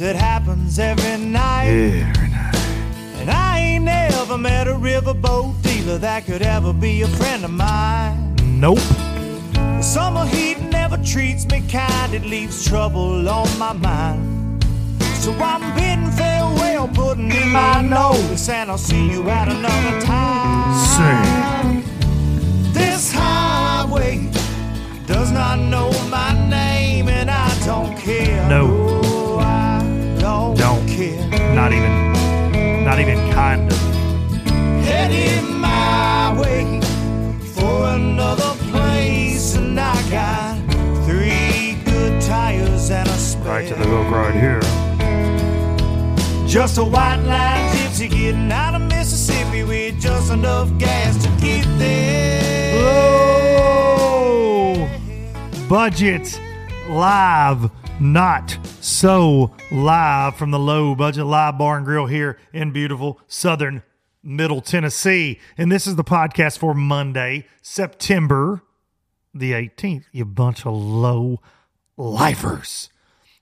it happens every night. Every night. And I ain't never met a riverboat dealer that could ever be a friend of mine. Nope. The summer heat never treats me kind, it leaves trouble on my mind. So I'm bidding farewell, putting in my notice, and I'll see you at another time. This highway does not know my name, and I don't care. No. Not even, not even kind of. Heading my way for another place, and I got three good tires and a spare. Right to the hook right here. Just a white line gypsy getting out of Mississippi with just enough gas to get there. Oh, budget live, not so live from the low budget live bar and grill here in beautiful southern middle Tennessee. And this is the podcast for Monday, September the 18th. You bunch of low lifers.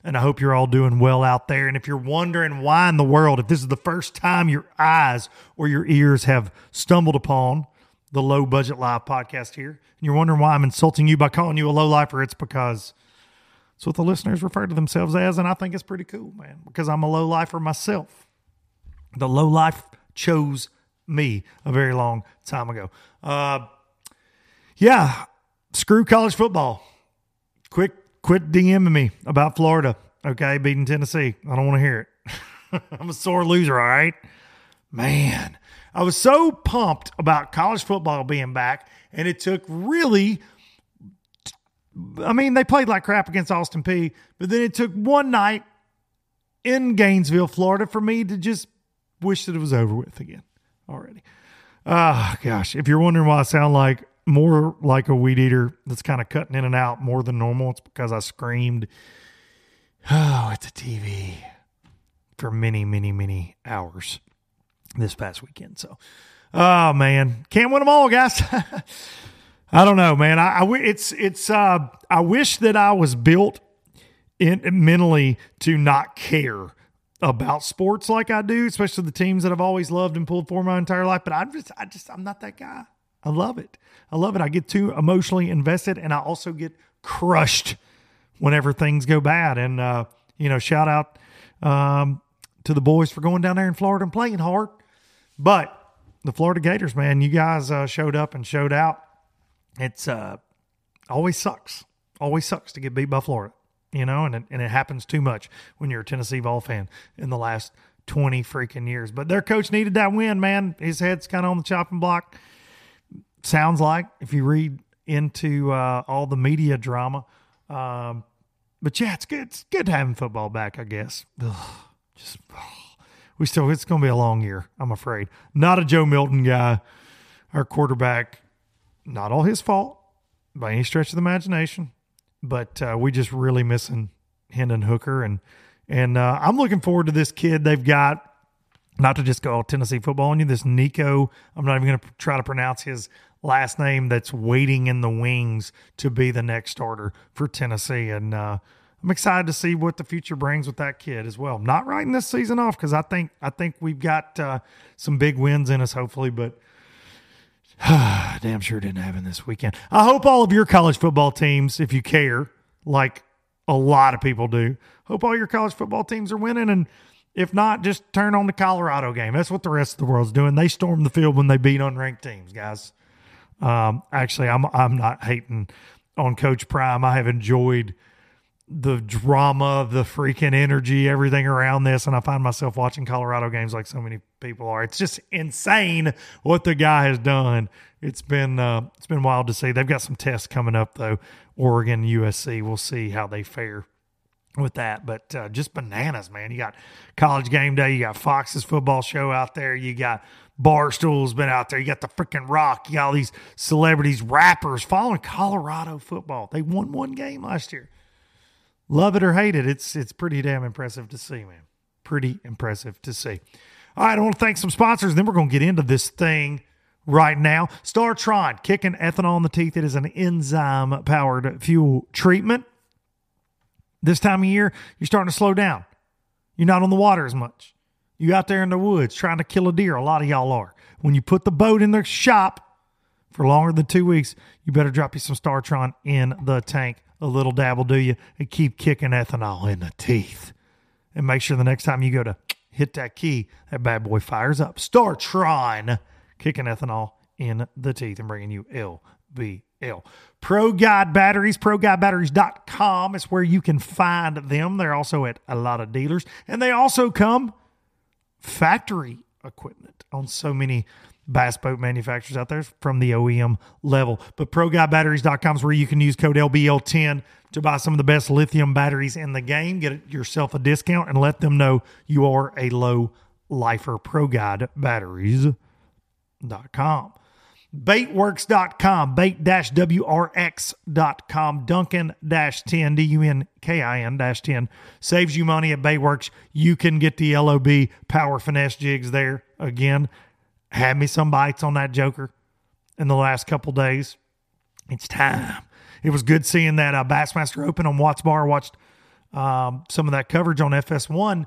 And I hope you're all doing well out there. And if you're wondering why in the world, if this is the first time your eyes or your ears have stumbled upon the low budget live podcast here, and you're wondering why I'm insulting you by calling you a low lifer, it's because it's what the listeners refer to themselves as. And I think it's pretty cool, man, because I'm a low lifer myself. The low life chose me a very long time ago. Uh, yeah, screw college football quit quit DMing me about Florida. Okay, beating Tennessee. I don't want to hear it. I'm a sore loser, all right? Man, I was so pumped about college football being back, and it took really I mean, they played like crap against Austin Peay, but then it took one night in Gainesville, Florida, for me to just wish that it was over with again already. Ah, gosh. If you're wondering why I sound like more like a weed eater that's kind of cutting in and out more than normal, it's because I screamed, oh, it's a TV for many, many, many hours this past weekend. So, oh man, can't win them all, guys. I don't know, man. I, I it's it's uh, I wish that I was built in mentally to not care about sports like I do, especially the teams that I've always loved and pulled for my entire life. But I'm just I just I'm not that guy. I love it. I love it. I get too emotionally invested, and I also get crushed whenever things go bad. And uh, you know, shout out um, to the boys for going down there in Florida and playing hard. But the Florida Gators, man, you guys uh, showed up and showed out. It's uh, always sucks. Always sucks to get beat by Florida, you know, and it, and it happens too much when you're a Tennessee Vol fan in the last 20 freaking years. But their coach needed that win, man. His head's kind of on the chopping block. Sounds like if you read into uh, all the media drama. Um, but yeah, it's good. It's good having football back, I guess. Ugh, just we still. It's going to be a long year. I'm afraid. Not a Joe Milton guy. Our quarterback, not all his fault by any stretch of the imagination, but uh, we just really missing Hendon Hooker and and uh, I'm looking forward to this kid they've got. Not to just go Tennessee football on you, this Nico. I'm not even going to try to pronounce his last name. That's waiting in the wings to be the next starter for Tennessee, and uh, I'm excited to see what the future brings with that kid as well. Not writing this season off because I think I think we've got uh, some big wins in us, hopefully, but damn sure didn't happen this weekend. I hope all of your college football teams, if you care, like a lot of people do, hope all your college football teams are winning. And if not, just turn on the Colorado game. That's what the rest of the world's doing. They storm the field when they beat unranked teams, guys. Um, actually, I'm I'm not hating on Coach Prime. I have enjoyed the drama, the freaking energy, everything around this, and I find myself watching Colorado games like so many people are. It's just insane what the guy has done. It's been uh, it's been wild to see. They've got some tests coming up though. Oregon, USC. We'll see how they fare with that. But uh, just bananas, man. You got college game day. You got Fox's football show out there. You got Barstool's been out there. You got the freaking Rock. You got all these celebrities, rappers following Colorado football. They won one game last year. Love it or hate it, it's it's pretty damn impressive to see, man. Pretty impressive to see. All right, I want to thank some sponsors. Then we're going to get into this thing right now. StarTron, kicking ethanol in the teeth. It is an enzyme powered fuel treatment. This time of year, you're starting to slow down. You're not on the water as much. You out there in the woods trying to kill a deer. A lot of y'all are. When you put the boat in the shop for longer than two weeks, you better drop you some StarTron in the tank. A little dab will do you and keep kicking ethanol in the teeth. And make sure the next time you go to hit that key, that bad boy fires up. StarTron, kicking ethanol in the teeth and bringing you LBL. Pro Guide Batteries, ProGuideBatteries.com is where you can find them. They're also at a lot of dealers, and they also come factory equipment on so many bass boat manufacturers out there from the OEM level. But ProGuideBatteries.com is where you can use code LBL10 to buy some of the best lithium batteries in the game. Get yourself a discount and let them know you are a low lifer. ProGuideBatteries.com. Baitworks.com, bait-wrx.com, Dunkin-10, D-U-N-K-I-N 10 saves you money at Baitworks. You can get the LOB power finesse jigs there. Again, had me some bites on that Joker in the last couple days. It's time. It was good seeing that uh, Bassmaster Open on Watts Bar. Watched um, some of that coverage on FS1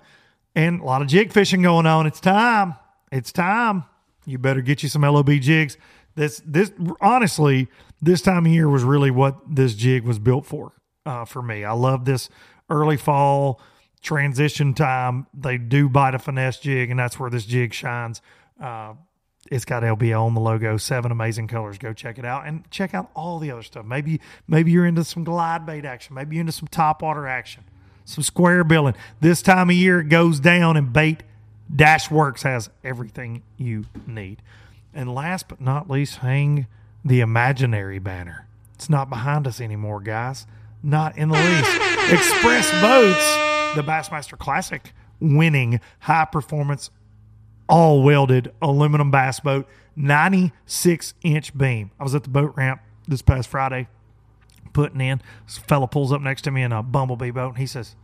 and a lot of jig fishing going on. It's time. It's time. You better get you some LOB jigs. This this honestly, this time of year was really what this jig was built for. Uh, for me, I love this early fall transition time. They do bite a finesse jig, and that's where this jig shines. Uh, it's got LBL on the logo, seven amazing colors. Go check it out and check out all the other stuff. Maybe maybe you're into some glide bait action. Maybe you're into some top water action, some square billing. This time of year it goes down, and Bait Dash Works has everything you need. And last but not least, hang the imaginary banner. It's not behind us anymore, guys. Not in the least. Express Boats, the Bassmaster Classic winning high performance, all welded aluminum bass boat, 96 inch beam. I was at the boat ramp this past Friday putting in. This fella pulls up next to me in a bumblebee boat and he says,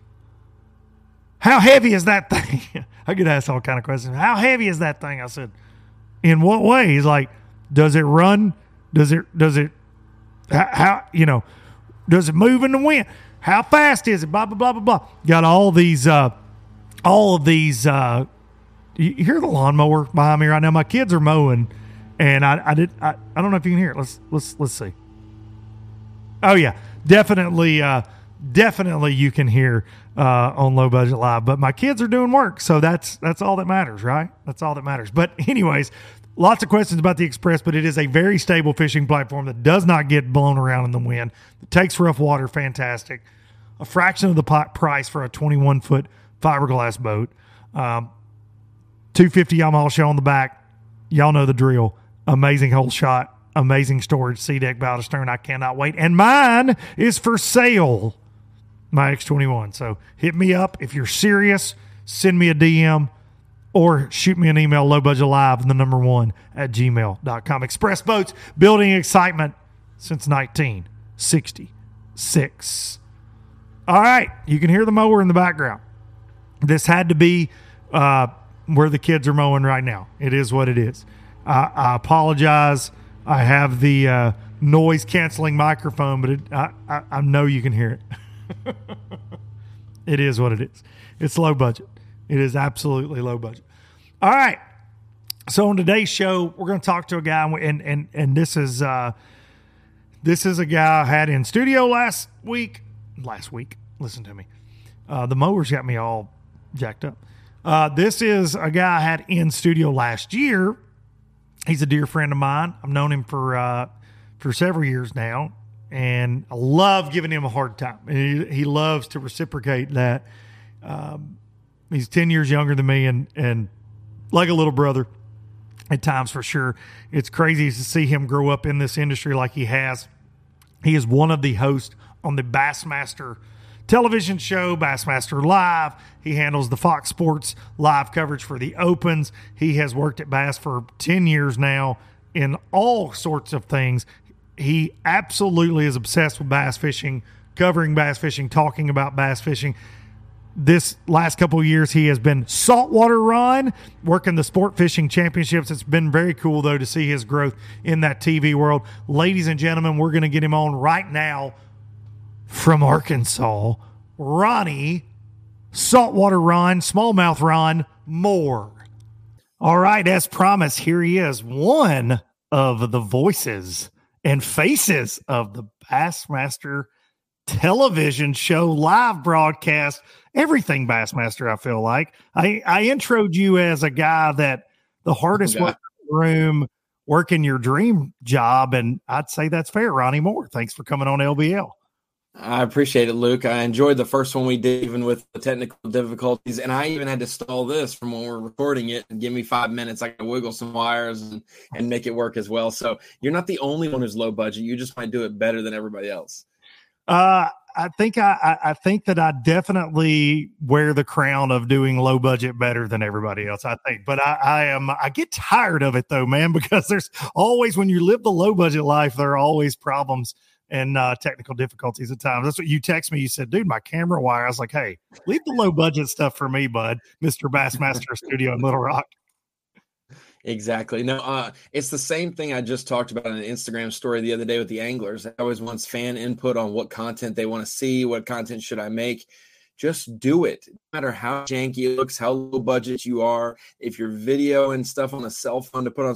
How heavy is that thing? I get asked all kind of questions. How heavy is that thing? I said, in what way? He's like, does it run? Does it, does it, how, you know, does it move in the wind? How fast is it? Blah, blah, blah, blah, blah. Got all these, uh, all of these, uh, you hear the lawnmower behind me right now. My kids are mowing and I, I did, I, I don't know if you can hear it. Let's, let's, let's see. Oh yeah, definitely, uh, definitely you can hear uh, on low budget live but my kids are doing work so that's that's all that matters right? That's all that matters. But anyways lots of questions about the express but it is a very stable fishing platform that does not get blown around in the wind. It takes rough water. Fantastic. A fraction of the price for a 21 foot fiberglass boat. Um, 250 Yamaha show on the back. Y'all know the drill. Amazing hole shot, amazing storage, SeaDek bow to stern. I cannot wait. And mine is for sale, my X21. So hit me up if you're serious. Send me a DM or shoot me an email, low budget live, the number one at gmail.com. Express Boats, building excitement since 1966. All right, you can hear the mower in the background. This had to be uh, where the kids are mowing right now. It is what it is. I, I apologize. I have the uh, noise canceling microphone, but it, I, I, I know you can hear it. it is what it is. It's low budget. It is absolutely low budget. All right. So on today's show, we're going to talk to a guy, and and and this is uh, this is a guy I had in studio last week. Last week, listen to me. Uh, the mowers got me all jacked up. Uh, this is a guy I had in studio last year. He's a dear friend of mine. I've known him for uh, for several years now, and I love giving him a hard time. He, he loves to reciprocate that. Um, he's ten years younger than me, and and like a little brother at times for sure. It's crazy to see him grow up in this industry like he has. He is one of the hosts on the Bassmaster television show, Bassmaster Live. He handles the Fox Sports live coverage for the Opens. He has worked at Bass for 10 years now in all sorts of things. He absolutely is obsessed with bass fishing, covering bass fishing, talking about bass fishing this last couple years he has been saltwater Ron working the sport fishing championships it's been very cool though to see his growth in that tv world ladies and gentlemen we're going to get him on right now from arkansas ronnie saltwater ron smallmouth ron Moore. All right as promised here he is one of the voices and faces of the bassmaster television show live broadcast. Everything bassmaster i feel like. I i introed you as a guy that the hardest work room working your dream job and i'd say that's fair ronnie moore. Thanks for coming on lbl I appreciate it, Luke. I enjoyed the first one we did, even with the technical difficulties. And I even had to stall this from when we're recording it and give me five minutes. I can wiggle some wires and, and make it work as well. So you're not the only one who's low budget. You just might do it better than everybody else. Uh, I think I, I think that I definitely wear the crown of doing low budget better than everybody else. I think, but I, I am I get tired of it though, man, because there's always when you live the low budget life, there are always problems and uh, technical difficulties at times. That's what you text me. You said, "Dude, my camera wire." I was like, "Hey, leave the low budget stuff for me, bud." Mister Bassmaster Studio in Little Rock. Exactly. No, uh, it's the same thing I just talked about in an Instagram story the other day with the anglers. I always wants fan input on what content they want to see, what content should I make. Just do it. No matter how janky it looks, how low budget you are, if your video and stuff on a cell phone to put on,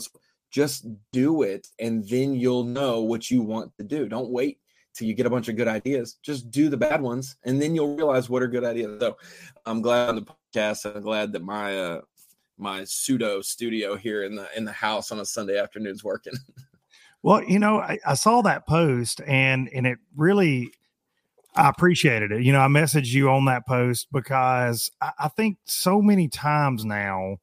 just do it, and then you'll know what you want to do. Don't wait till you get a bunch of good ideas. Just do the bad ones, and then you'll realize what are good ideas. So, I'm glad on the podcast. I'm glad that my uh, my pseudo studio here in the in the house on a Sunday afternoon's working. well, you know, I, I saw that post and and it really I appreciated it. You know, I messaged you on that post because I, I think so many times now,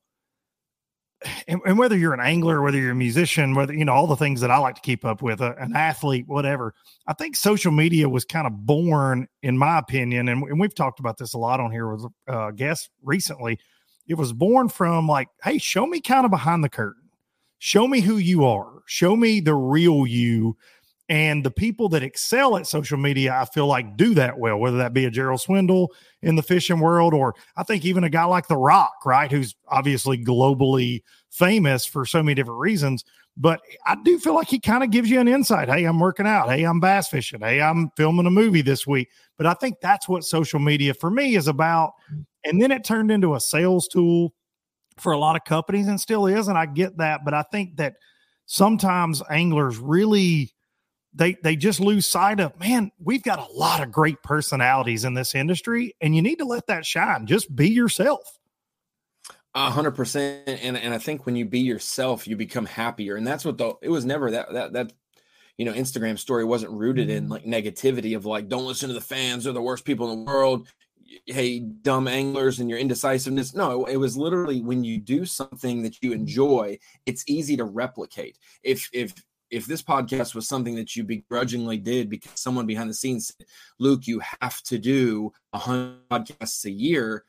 and, and, whether you're an angler, whether you're a musician, whether you know all the things that I like to keep up with, uh, an athlete, whatever. I think social media was kind of born, in my opinion, and, and we've talked about this a lot on here with uh, guests recently it was born from like, hey, show me kind of behind the curtain. Show me who you are. Show me the real you. And the people that excel at social media, I feel like do that well, whether that be a Gerald Swindle in the fishing world, or I think even a guy like The Rock, right, who's obviously globally famous for so many different reasons. But I do feel like he kind of gives you an insight. Hey, I'm working out. Hey, I'm bass fishing. Hey, I'm filming a movie this week. But I think that's what social media for me is about. And then it turned into a sales tool for a lot of companies and still is. And I get that. But I think that sometimes anglers really they they just lose sight of man we've got a lot of great personalities in this industry and you need to let that shine just be yourself a hundred percent and and i think when you be yourself you become happier and that's what the it was never that that that you know instagram story wasn't rooted in mm-hmm. like negativity of like don't listen to the fans they're the worst people in the world hey, dumb anglers and your indecisiveness. No, it was literally when you do something that you enjoy, it's easy to replicate. If if if this podcast was something that you begrudgingly did because someone behind the scenes said, Luke, you have to do a hundred podcasts a year,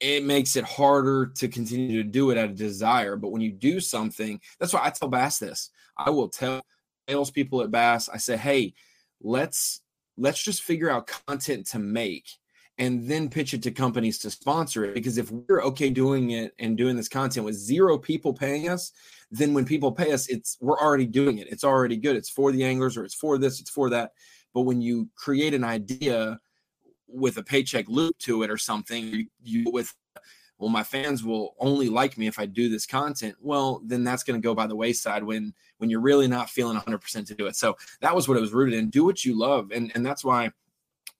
it makes it harder to continue to do it out of desire. But when you do something, that's why I tell Bass this. I will tell salespeople at Bass, I say, hey, let's let's just figure out content to make and then pitch it to companies to sponsor it. Because if we're okay doing it and doing this content with zero people paying us, then when people pay us, it's we're already doing it. It's already good. It's for the anglers or it's for this, it's for that. But when you create an idea with a paycheck loop to it or something, you, you with well, my fans will only like me if I do this content. Well, then that's going to go by the wayside when when you're really not feeling 100% to do it. So that was what it was rooted in. Do what you love, and and that's why,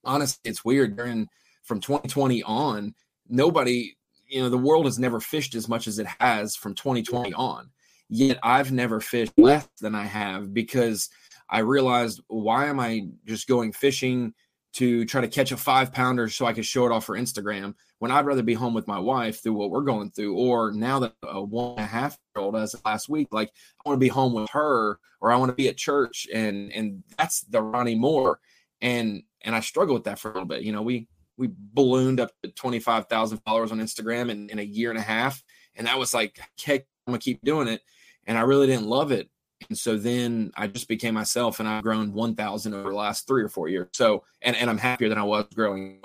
honestly, it's weird during from 2020 on. Nobody, you know, the world has never fished as much as it has from 2020 on. Yet I've never fished less than I have because I realized why am I just going fishing to try to catch a five pounder so I can show it off for Instagram when I'd rather be home with my wife through what we're going through. Or now that a one and a half year old as last week, like I want to be home with her or I want to be at church and and that's the Ronnie Moore. And and I struggle with that for a little bit. You know, we we ballooned up to 25,000 followers on Instagram in, in a year and a half. And that was like, heck, I'm gonna keep doing it. And I really didn't love it. And so then I just became myself and I've grown 1,000 over the last three or four years. So, and, and I'm happier than I was growing.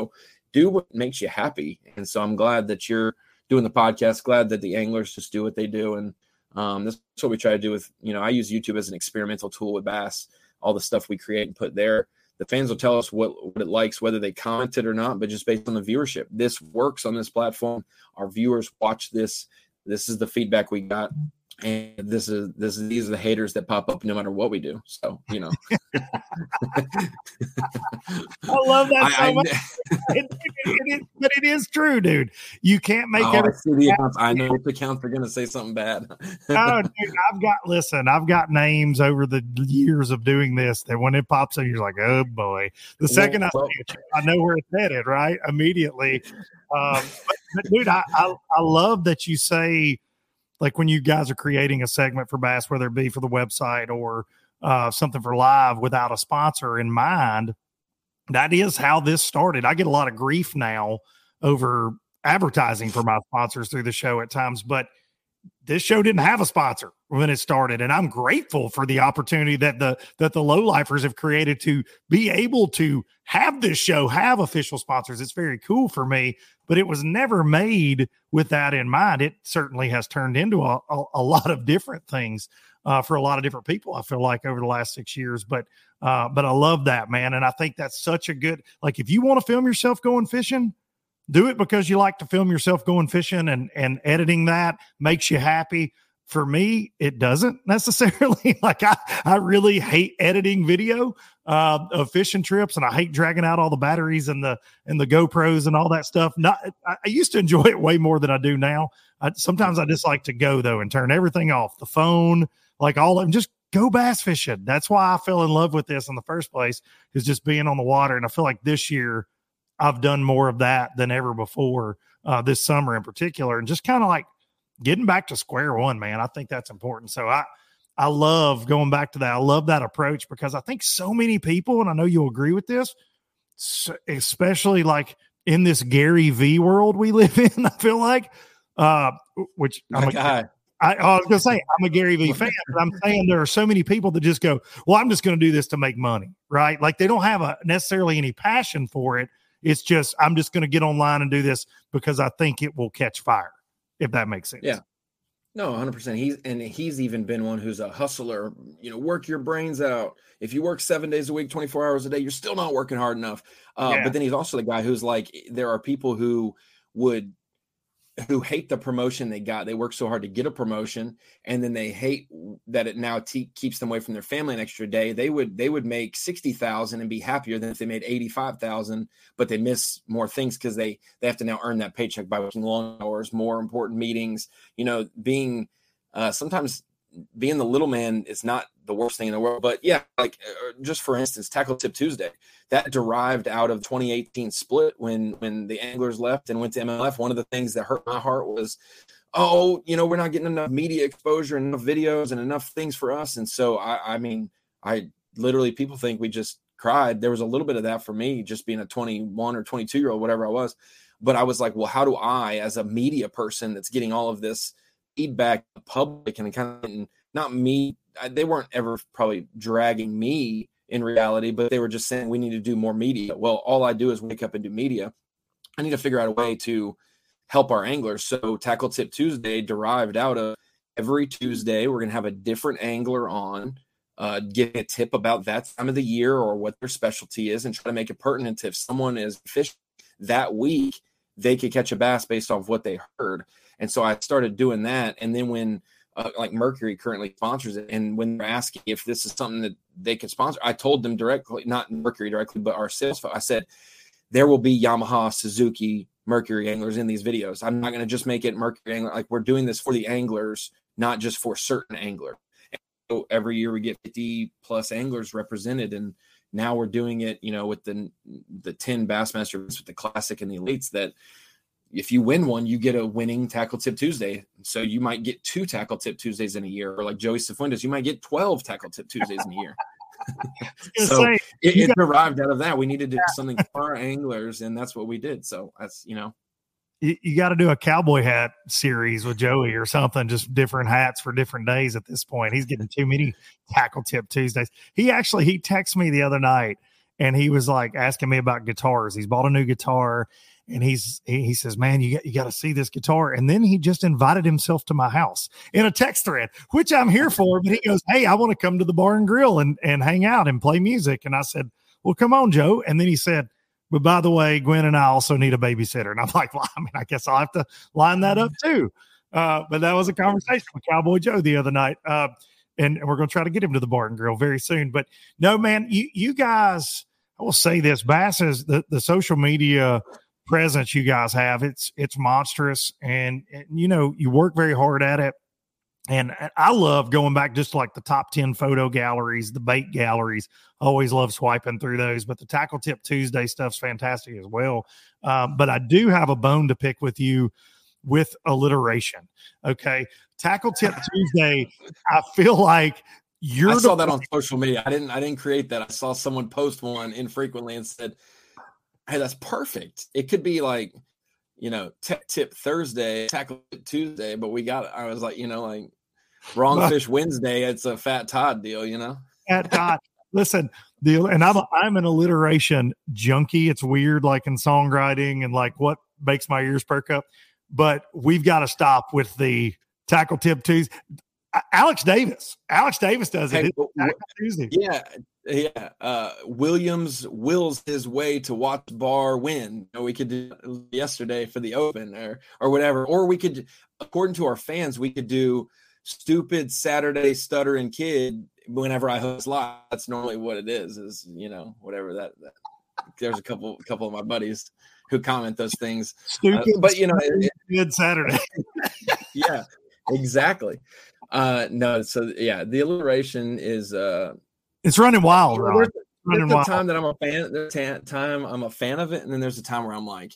Do what makes you happy. And so I'm glad that you're doing the podcast, glad that the anglers just do what they do. And um, that's what we try to do with, you know, I use YouTube as an experimental tool with Bass, all the stuff we create and put there. The fans will tell us what, what it likes, whether they commented or not, but just based on the viewership. This works on this platform. Our viewers watch this. This is the feedback we got and this is this is these are the haters that pop up no matter what we do. So you know, I love that so I, much. it, it, it, but it is true, dude. You can't make oh, I, the accounts. I know the accounts are going to say something bad. oh, dude, I've got listen. I've got names over the years of doing this that when it pops up, you're like, oh boy. The second well, I, it, I know where it's headed, right? Immediately. Um, but, but dude, I, I I love that you say like when you guys are creating a segment for Bass, whether it be for the website or uh, something for live without a sponsor in mind, that is how this started. I get a lot of grief now over advertising for my sponsors through the show at times, but this show didn't have a sponsor when it started and i'm grateful for the opportunity that the that the low lifers have created to be able to have this show have official sponsors. It's very cool for me but it was never made with that in mind. It certainly has turned into a, a, a lot of different things uh, for a lot of different people i feel like over the last six years but uh, but i love that man and i think that's such a good like if you want to film yourself going fishing do it because you like to film yourself going fishing and and editing that makes you happy. For me it doesn't necessarily. Like i i really hate editing video uh, of fishing trips and i hate dragging out all the batteries and the and the gopros and all that stuff. Not i, I used to enjoy it way more than i do now. I, sometimes i just like to go though and turn everything off the phone like all of them just go bass fishing. That's why i fell in love with this in the first place is just being on the water. And i feel like this year I've done more of that than ever before uh, this summer in particular, and just kind of like getting back to square one, man. I think that's important. So I I love going back to that. I love that approach because I think so many people, and I know you'll agree with this, especially like in this Gary Vee world we live in. I feel like, uh, which My I'm a, guy. I, I was gonna say I'm a Gary Vee fan, but I'm saying there are so many people that just go, "Well, I'm just going to do this to make money," right? Like they don't have a necessarily any passion for it. It's just I'm just going to get online and do this because I think it will catch fire. If that makes sense. Yeah. No, 100%. He's and he's even been one who's a hustler, you know, work your brains out. If you work 7 days a week, 24 hours a day, you're still not working hard enough. Uh, yeah. but then he's also the guy who's like there are people who would who hate the promotion they got. They work so hard to get a promotion, and then they hate that it now te- keeps them away from their family an extra day. They would they would make sixty thousand and be happier than if they made eighty five thousand, but they miss more things because they they have to now earn that paycheck by working long hours, more important meetings. You know, being uh, sometimes being the little man is not the worst thing in the world. But yeah, like uh, just for instance, Tackle Tip Tuesday that derived out of 2018 split when when the anglers left and went to MLF. One of the things that hurt my heart was, oh, you know, we're not getting enough media exposure and enough videos and enough things for us. And so I, I mean, I literally people think we just cried. There was a little bit of that for me, just being a 21 or 22 year old, whatever I was. But I was like, well, how do I, as a media person that's getting all of this feedback, public and kind of not me, they weren't ever probably dragging me in reality, but they were just saying we need to do more media. Well, all I do is wake up and do media. I need to figure out a way to help our anglers. So Tackle Tip Tuesday derived out of every Tuesday, we're going to have a different angler on, uh, getting a tip about that time of the year or what their specialty is and try to make it pertinent. If someone is fishing that week, they could catch a bass based off what they heard. And so I started doing that. And then when uh, like Mercury currently sponsors it, and when they're asking if this is something that they could sponsor, I told them directly, not Mercury directly, but our sales. I said there will be Yamaha, Suzuki, Mercury anglers in these videos. I'm not going to just make it Mercury angler. Like we're doing this for the anglers, not just for certain angler. So every year we get 50 plus anglers represented, and now we're doing it, you know, with the the 10 Bassmaster with the classic and the elites that if you win one, you get a winning tackle tip Tuesday. So you might get two tackle tip Tuesdays in a year, or like Joey Cifuentes, you might get 12 tackle tip Tuesdays in a year. so say, it, it got, arrived out of that. We needed to do something for our anglers, and that's what we did. So that's you know. You, you got to do a cowboy hat series with Joey or something, just different hats for different days at this point. He's getting too many tackle tip Tuesdays. He actually he texted me the other night and he was like asking me about guitars. He's bought a new guitar and he's he says, "Man, you got you got to see this guitar." And then he just invited himself to my house in a text thread, which I'm here for. But he goes, "Hey, I want to come to the bar and grill and and hang out and play music." And I said, "Well, come on, Joe." And then he said, "But by the way, Gwen and I also need a babysitter." And I'm like, "Well, I mean, I guess I'll have to line that up too." Uh, but that was a conversation with Cowboy Joe the other night. Uh, and we're going to try to get him to the bar and grill very soon. But no, man, you you guys, I will say this: Bass is the the social media presence you guys have. It's it's monstrous, and, and you know you work very hard at it. And I love going back just like the top 10 photo galleries, the bait galleries. Always love swiping through those. But the Tackle Tip Tuesday stuff's fantastic as well. Um, but I do have a bone to pick with you with alliteration. Okay. Tackle Tip Tuesday, I feel like you're. I saw that on social media. I didn't. I didn't create that. I saw someone post one infrequently and said, hey, that's perfect. It could be like, you know, tech tip Thursday, tackle Tuesday, but we got it. I was like, you know, like wrong fish Wednesday. It's a fat Todd deal, you know. Fat Todd. Listen, the and I'm a, I'm an alliteration junkie. It's weird, like in songwriting and like what makes my ears perk up. But we've got to stop with the tackle tip Tuesday. Alex Davis. Alex Davis does it. Hey, yeah, yeah. Uh, Williams wills his way to Watts Bar win. You know, we could do yesterday for the Open or or whatever, or we could, according to our fans, we could do stupid Saturday stuttering kid whenever I host live. That's normally what it is. Is you know whatever that. that there's a couple couple of my buddies who comment those things. Uh, stupid, uh, but you know, good Saturday. yeah, exactly. Uh, no, so yeah, the alliteration is uh, it's running wild. Ron. There's, running there's wild. time that I'm a fan. There's a time I'm a fan of it, and then there's a time where I'm like,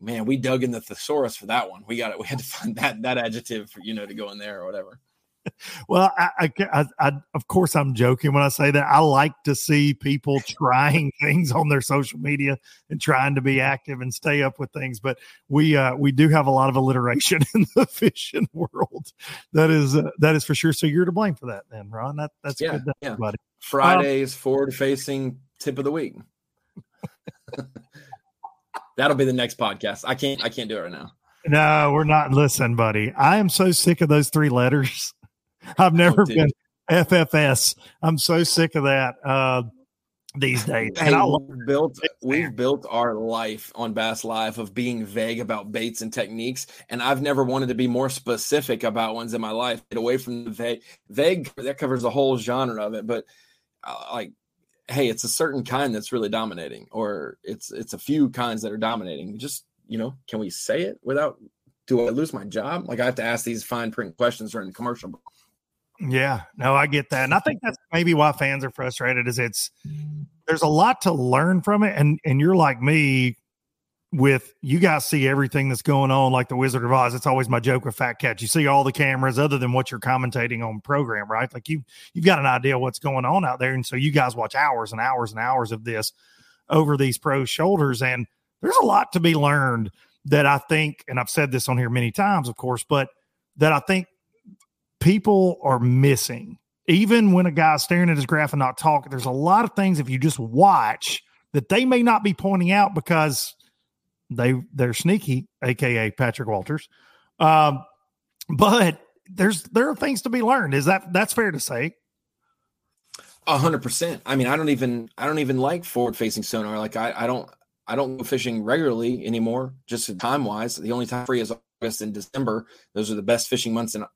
man, we dug in the thesaurus for that one. We got it. We had to find that that adjective for you know to go in there or whatever well, I, I, I, of course, I'm joking when I say that. I like to see people trying things on their social media and trying to be active and stay up with things. But we, uh, we do have a lot of alliteration in the fishing world. That is, uh, that is for sure. So you're to blame for that, then, Ron. That, that's yeah, good, yeah. buddy. Fridays um, forward facing tip of the week. That'll be the next podcast. I can't, I can't do it right now. No, we're not. Listen, buddy, I am so sick of those three letters. I've never oh, been FFS. I'm so sick of that uh, these days. And I we've built we've built our life on Bass Live of being vague about baits and techniques, and I've never wanted to be more specific about ones in my life. Get away from the vague. Vague that covers the whole genre of it, but Uh, like hey it's a certain kind that's really dominating or it's it's a few kinds that are dominating just you know can we say it without do i lose my job like i have to ask these fine print questions during the commercial Yeah, no, I get that, and I think that's maybe why fans are frustrated. Is it's there's a lot to learn from it, and and you're like me, with you guys see everything that's going on, like the Wizard of Oz. It's always my joke with Fat Cat. You see all the cameras, other than what you're commentating on program, right? Like you you've got an idea what's going on out there, and so you guys watch hours and hours and hours of this over these pros' shoulders, and there's a lot to be learned that I think, and I've said this on here many times, of course, but that I think people are missing. Even when a guy's staring at his graph and not talking, there's a lot of things if you just watch that they may not be pointing out because they they're sneaky, aka Patrick Walters. Um, but there's there are things to be learned. Is that that's fair to say? A hundred percent. I mean, I don't even I don't even like forward facing sonar. Like I, I don't I don't go fishing regularly anymore, just time wise. The only time free is August and December. Those are the best fishing months in uh,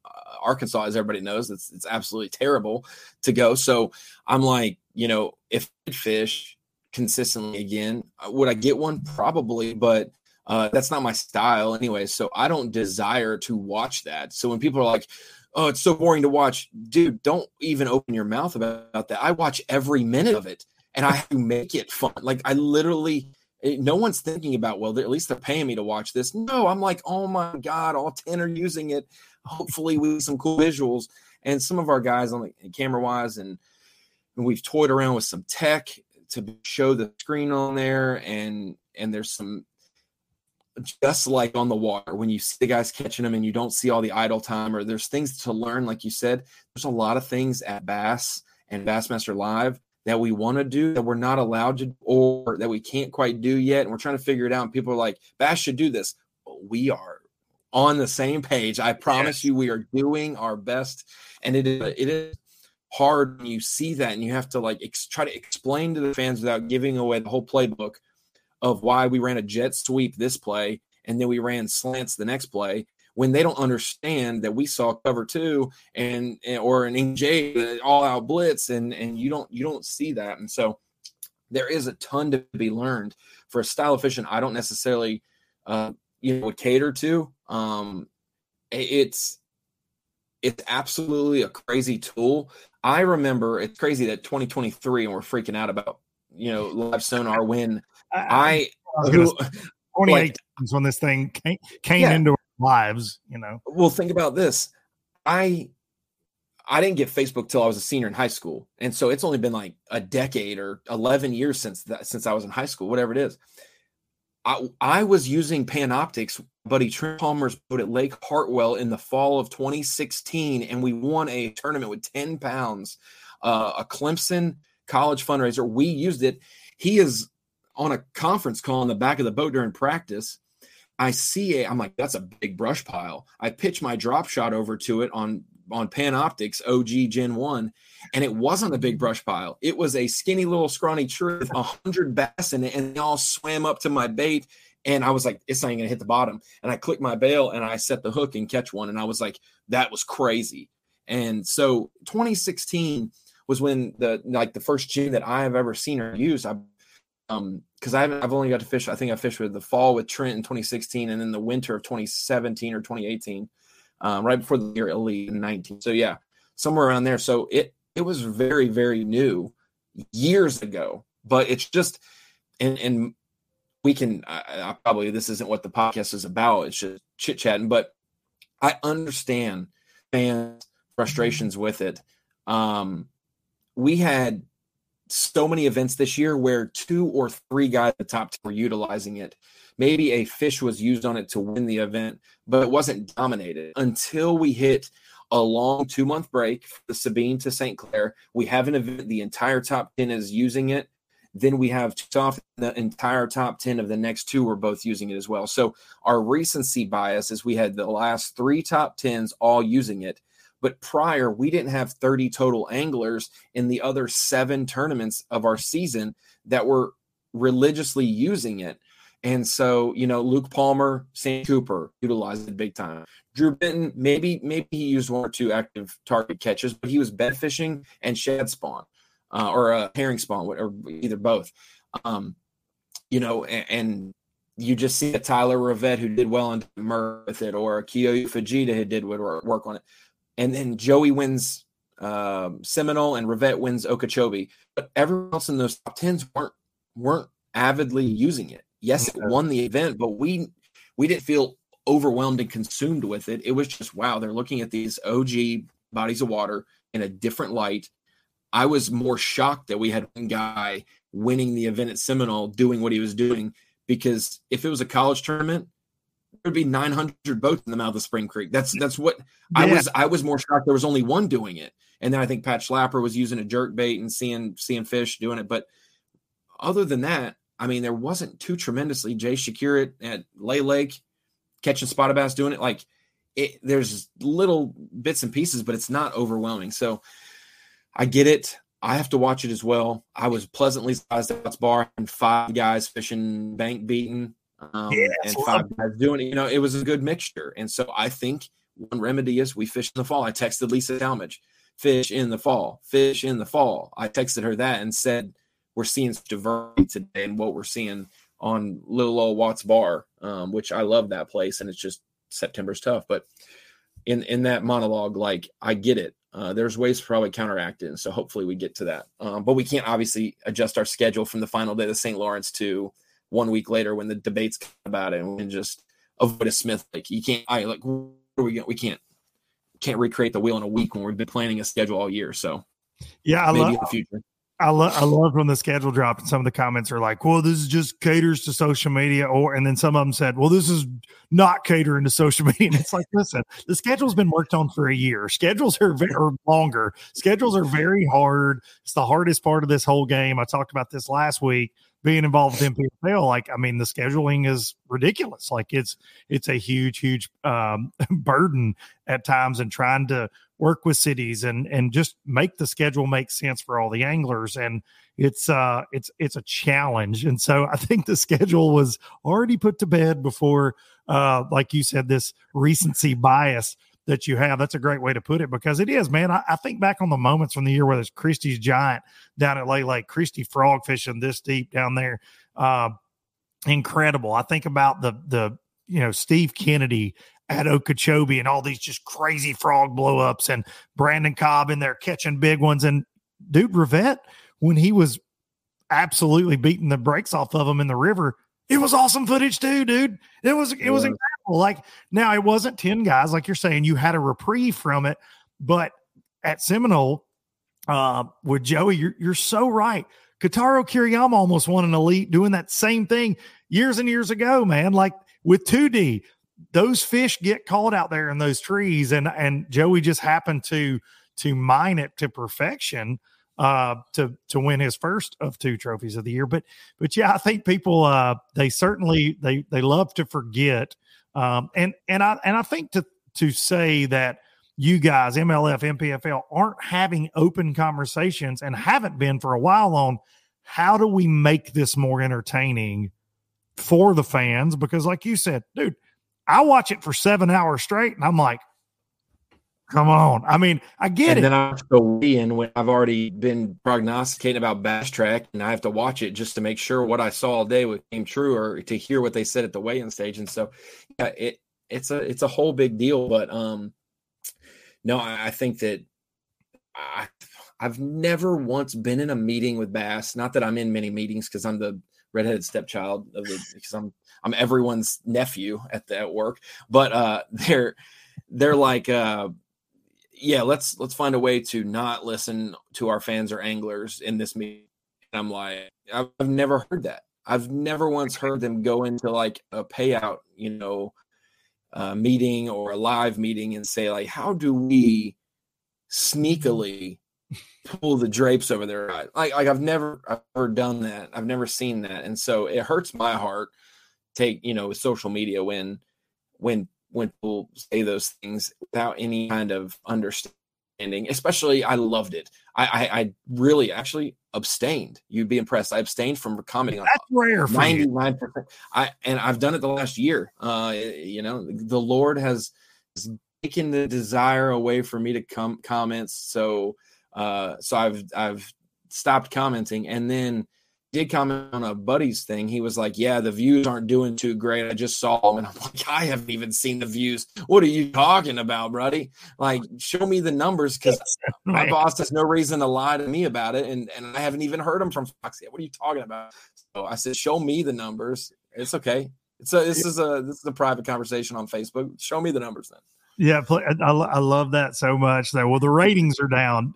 Arkansas, as everybody knows. It's it's absolutely terrible to go. So I'm like, you know, if fish consistently again, uh, would I get one? Probably, but uh, that's not my style anyway. So I don't desire to watch that. So when people are like, "Oh, it's so boring to watch," dude, don't even open your mouth about, that. I watch every minute of it, and I make it fun. Like I literally no one's thinking about well at least they're paying me to watch this no i'm like oh my god all 10 are using it hopefully with some cool visuals and some of our guys on the camera wise and, and we've toyed around with some tech to show the screen on there and and there's some just like on the water when you see the guys catching them and you don't see all the idle time or there's things to learn like you said there's a lot of things at bass and bassmaster live that we want to do that we're not allowed to or that we can't quite do yet and we're trying to figure it out and people are like bass should do this we are on the same page i promise yes. you we are doing our best and it is it is hard when you see that and you have to like ex- try to explain to the fans without giving away the whole playbook of why we ran a jet sweep this play and then we ran slants the next play when they don't understand that we saw cover two and, and or an NJ all out blitz and and you don't you don't see that. And so there is a ton to be learned for a style fishing I don't necessarily uh, you know cater to. Um it's it's absolutely a crazy tool I remember it's crazy that 2023 and we're freaking out about you know live sonar when I, I, I who, 28 like, times when this thing came, came yeah. into our lives, you know. Well, think about this. I I didn't get Facebook till I was a senior in high school, and so it's only been like a decade or eleven years since that since I was in high school, whatever it is. I I was using Panoptix, buddy Trent Palmer's boat at Lake Hartwell in the fall of 2016, and we won a tournament with 10 pounds, uh, a Clemson college fundraiser. We used it. He is on a conference call in the back of the boat during practice I see it. I'm like, that's a big brush pile. I pitch my drop shot over to it on on Panoptix OG Gen One, and it wasn't a big brush pile. It was a skinny little scrawny tree with a hundred bass in it, and they all swam up to my bait. And I was like, it's not gonna hit the bottom. And I clicked my bail and I set the hook and catch one. And I was like, that was crazy. And so 2016 was when the like the first gin that I have ever seen or used. I um because I haven't I've only got to fish I think I fished with the fall with Trent in 2016 and then the winter of 2017 or 2018 um, right before the year elite in 19 so yeah somewhere around there so it it was very very new years ago but it's just and and we can I, I probably this isn't what the podcast is about it's just chit chatting but I understand fans frustrations with it um we had so many events this year where two or three guys at the top 10 were utilizing it. Maybe a fish was used on it to win the event, but it wasn't dominated until we hit a long two month break for the Sabine to St. Clair. We have an event, the entire top 10 is using it. Then we have off the entire top 10 of the next two were both using it as well. So our recency bias is we had the last three top 10s all using it. But prior, we didn't have 30 total anglers in the other seven tournaments of our season that were religiously using it. And so, you know, Luke Palmer, Sam Cooper utilized it big time. Drew Benton, maybe, maybe he used one or two active target catches, but he was bed fishing and shad spawn uh, or a herring spawn, or either both. Um, you know, and, and you just see a Tyler Rivet who did well and Murr with it, or a Kyoya Fujita who did work on it and then Joey wins um, Seminole, and Rivet wins Okeechobee. But everyone else in those top tens weren't weren't avidly using it. Yes, it won the event, but we we didn't feel overwhelmed and consumed with it. It was just wow, they're looking at these OG bodies of water in a different light. I was more shocked that we had one guy winning the event at Seminole doing what he was doing because if it was a college tournament, there would be 900 boats in the mouth of Spring Creek. That's that's what yeah. I was. I was more shocked there was only one doing it, and then I think Pat Schlapper was using a jerk bait and seeing seeing fish doing it. But other than that, I mean, there wasn't too tremendously. Jay Shakir at, at Lay Lake catching spotted bass doing it. Like it, there's little bits and pieces, but it's not overwhelming. So I get it. I have to watch it as well. I was pleasantly surprised at Watts Bar and five guys fishing bank beaten um, yes, and five guys doing it. You know, it was a good mixture. And so I think one remedy is we fish in the fall. I texted Lisa Talmadge, fish in the fall, fish in the fall. I texted her that and said, we're seeing diversity today and what we're seeing on little old Watts Bar, um, which I love that place. And it's just September's tough. But in, in that monologue, like I get it. Uh, there's ways to probably counteract it. And so hopefully we get to that. Um, but we can't obviously adjust our schedule from the final day of St. Lawrence to one week later when the debates come about it and just avoid a Smith. Like you can't, I like, we, we can't, can't recreate the wheel in a week when we've been planning a schedule all year. So yeah, I love, the future. I love I love when the schedule dropped and some of the comments are like, "Well, this is just caters to social media," or and then some of them said, "Well, this is not catering to social media." And it's like, listen, the schedule's been worked on for a year. Schedules are very longer. Schedules are very hard. It's the hardest part of this whole game. I talked about this last week being involved with NPFL, like I mean, the scheduling is ridiculous. Like it's it's a huge, huge um, burden at times, and trying to work with cities and and just make the schedule make sense for all the anglers. And it's uh it's it's a challenge. And so I think the schedule was already put to bed before, uh, like you said, this recency bias that you have. That's a great way to put it because it is, man. I, I, think back on the moments from the year where there's Christie's Giant down at Lay Lake, Christie frog fishing this deep down there. Uh, incredible. I think about the the you know Steve Kennedy at Okeechobee and all these just crazy frog blowups and Brandon Cobb in there catching big ones and dude Rivet when he was absolutely beating the brakes off of them in the river it was awesome footage too, dude. It was it was incredible. Like now, it wasn't ten guys, like you're saying. You had a reprieve from it, but at Seminole, uh, with Joey, you're you're so right. Kotaro Kiriyama almost won an elite doing that same thing years and years ago, man. Like with 2D, those fish get caught out there in those trees, and and Joey just happened to to mine it to perfection uh, to to win his first of two trophies of the year. But but yeah, I think people uh, they certainly they they love to forget. Um, and and I and I think to to say that you guys MLF NPFL aren't having open conversations and haven't been for a while on how do we make this more entertaining for the fans because like you said dude I watch it for 7 hours straight and I'm like Come on. I mean, I get and it. And then I have to weigh in when I've already been prognosticating about BassTrakk and I have to watch it just to make sure what I saw all day came true or to hear what they said at the weigh-in stage. And so yeah, it it's a it's a whole big deal. But um no, I, I think that I I've never once been in a meeting with Bass. Not that I'm in many meetings because I'm the redheaded stepchild of the because I'm I'm everyone's nephew at that work. But uh they're they're like uh yeah, let's let's find a way to not listen to our fans or anglers in this meeting. I'm like, I've, I've never heard that. I've never once heard them go into like a payout, you know, uh, meeting or a live meeting and say like, how do we sneakily pull the drapes over their eyes? Like, like I've never, I've never done that. I've never seen that, and so it hurts my heart. Take you know, with social media when when when people say those things without any kind of understanding. Especially, I loved it. I, I, I really actually abstained. You'd be impressed. I abstained from commenting That's on rare. Ninety nine percent. I and I've done it the last year. Uh, you know, the Lord has taken the desire away from me to come comments. So, uh, so I've I've stopped commenting, and then did comment on a buddy's thing. He was like, "Yeah, the views aren't doing too great. I just saw them, and I'm like, I haven't even seen the views. What are you talking about, buddy? Like, show me the numbers because my boss has no reason to lie to me about it, and and I haven't even heard them from Fox yet. What are you talking about? So I said, show me the numbers. It's okay. It's a this is a this is a private conversation on Facebook. Show me the numbers then. Yeah, I, I love that so much. That well, the ratings are down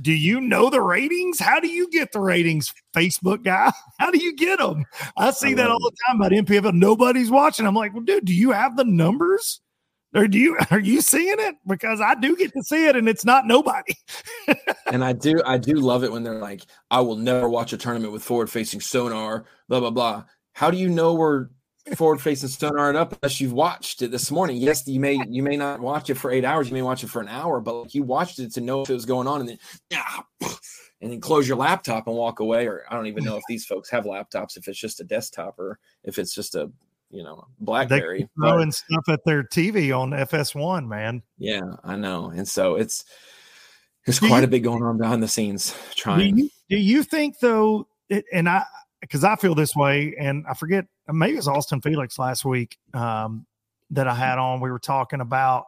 do you know the ratings? How do you get the ratings, Facebook guy? How do you get them? I see I that all um, the time about NPFL. Nobody's watching. I'm like, well, dude, do you have the numbers? Or do you are you seeing it? Because I do get to see it and it's not nobody. and I do I do love it when they're like, I will never watch a tournament with forward facing sonar, blah blah blah. How do you know we're forward facing sonar it up unless you've watched it this morning. Yes, you may you may not watch it for eight hours, you may watch it for an hour, but you watched it to know if it was going on, and then yeah, and then close your laptop and walk away. Or I don't even know if these folks have laptops, if it's just a desktop or if it's just a you know BlackBerry throwing but, stuff at their TV on FS1, man. Yeah, I know, and so it's there's quite you, a bit going on behind the scenes. Trying. Do you, do you think though? It, and I because I feel this way, and I forget maybe it was Austin Felix last week um, that I had on. We were talking about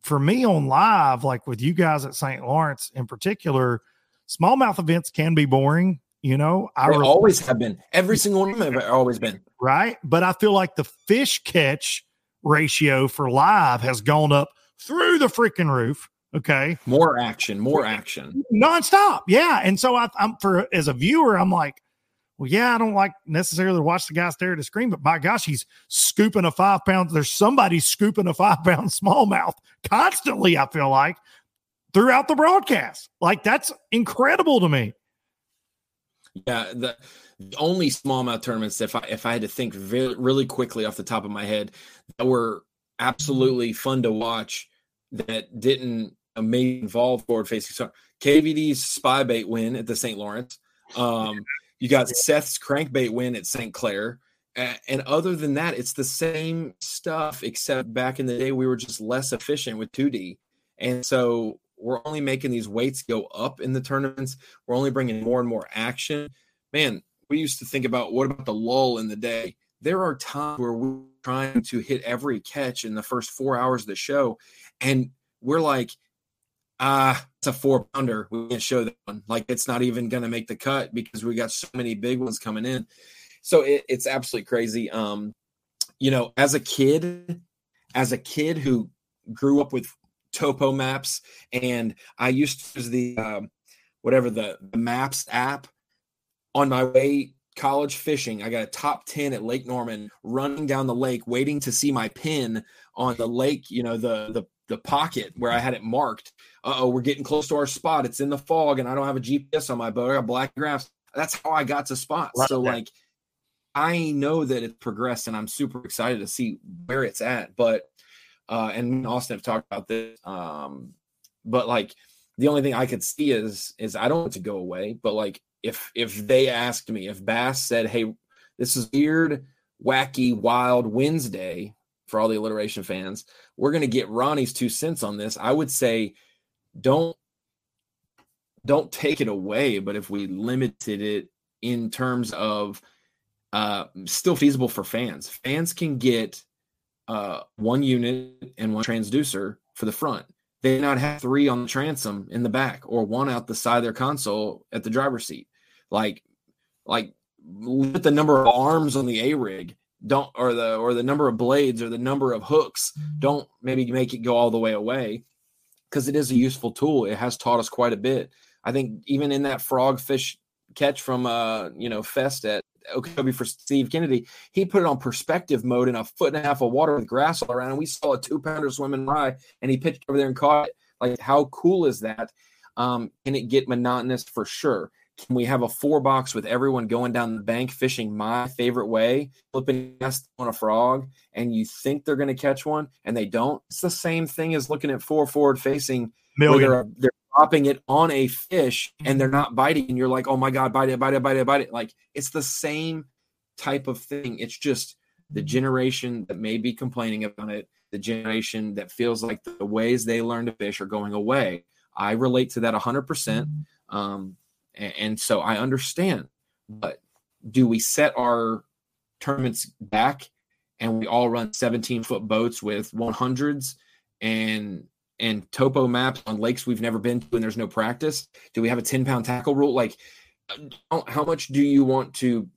for me on live, like with you guys at St. Lawrence in particular, smallmouth events can be boring. You know, I re- always have been. Every single one of them have always been. Right. But I feel like the fish catch ratio for live has gone up through the freaking roof. Okay. More action, more action. Nonstop. Yeah. And so I, I'm for as a viewer, I'm like, well, yeah, I don't like necessarily watch the guy stare at the screen, but by gosh, he's scooping a five pound. There's somebody scooping a five pound smallmouth constantly, I feel like, throughout the broadcast. Like, that's incredible to me. Yeah. The, the only smallmouth tournaments, if I, if I had to think very, really quickly off the top of my head, that were absolutely fun to watch that didn't involve forward facing. So KVD's spy bait win at the St. Lawrence. Um, you got Seth's crankbait win at St. Clair. And other than that, it's the same stuff, except back in the day, we were just less efficient with 2D. And so we're only making these weights go up in the tournaments. We're only bringing more and more action. Man, we used to think about what about the lull in the day? There are times where we're trying to hit every catch in the first four hours of the show. And we're like, ah, it's a four pounder. We can't show that one. Like it's not even going to make the cut because we got so many big ones coming in. So it, it's absolutely crazy. Um, you know, as a kid, as a kid who grew up with topo maps, and I used to use the um, whatever the, the maps app on my way college fishing. I got a top 10 at Lake Norman running down the lake, waiting to see my pin on the lake, you know, the the the pocket where I had it marked. oh, we're getting close to our spot. It's in the fog, and I don't have a GPS on my boat. I got black graphs. That's how I got to spots. Love so that. like, I know that it's progressed, and I'm super excited to see where it's at. But uh, and Austin have talked about this. Um, but like, the only thing I could see is is I don't want to go away. But like, if if they asked me, if Bass said, "Hey, this is weird, wacky, wild Wednesday," for all the alliteration fans, we're going to get Ronnie's two cents on this. I would say don't don't take it away, but if we limited it in terms of uh, still feasible for fans, fans can get uh, one unit and one transducer for the front. They not have three on the transom in the back or one out the side of their console at the driver's seat. Like, like limit the number of arms on the A rig don't or the or the number of blades or the number of hooks don't maybe make it go all the way away because it is a useful tool it has taught us quite a bit i think even in that frog fish catch from uh you know fest at Okeechobee for Steve Kennedy, he put it on perspective mode in a foot and a half of water with grass all around. And we saw a two pounder swimming by and he pitched over there and caught it. Like, how cool is that? Um, can it get monotonous for sure? Can we have a four box with everyone going down the bank fishing my favorite way, flipping nest on a frog, and you think they're going to catch one and they don't? It's the same thing as looking at four forward facing. They're, they're dropping it on a fish and they're mm-hmm. not biting, and you're like, oh my God, bite it, bite it, bite it, bite it. Like it's the same type of thing. It's just the mm-hmm. generation that may be complaining about it, the generation that feels like the ways they learn to fish are going away. I relate to that 100%. Mm-hmm. Um, and, and so I understand, but do we set our tournaments back and we all run 17 foot boats with 100s and and topo maps on lakes we've never been to and there's no practice? Do we have a 10 pound tackle rule? Like, how much do you want to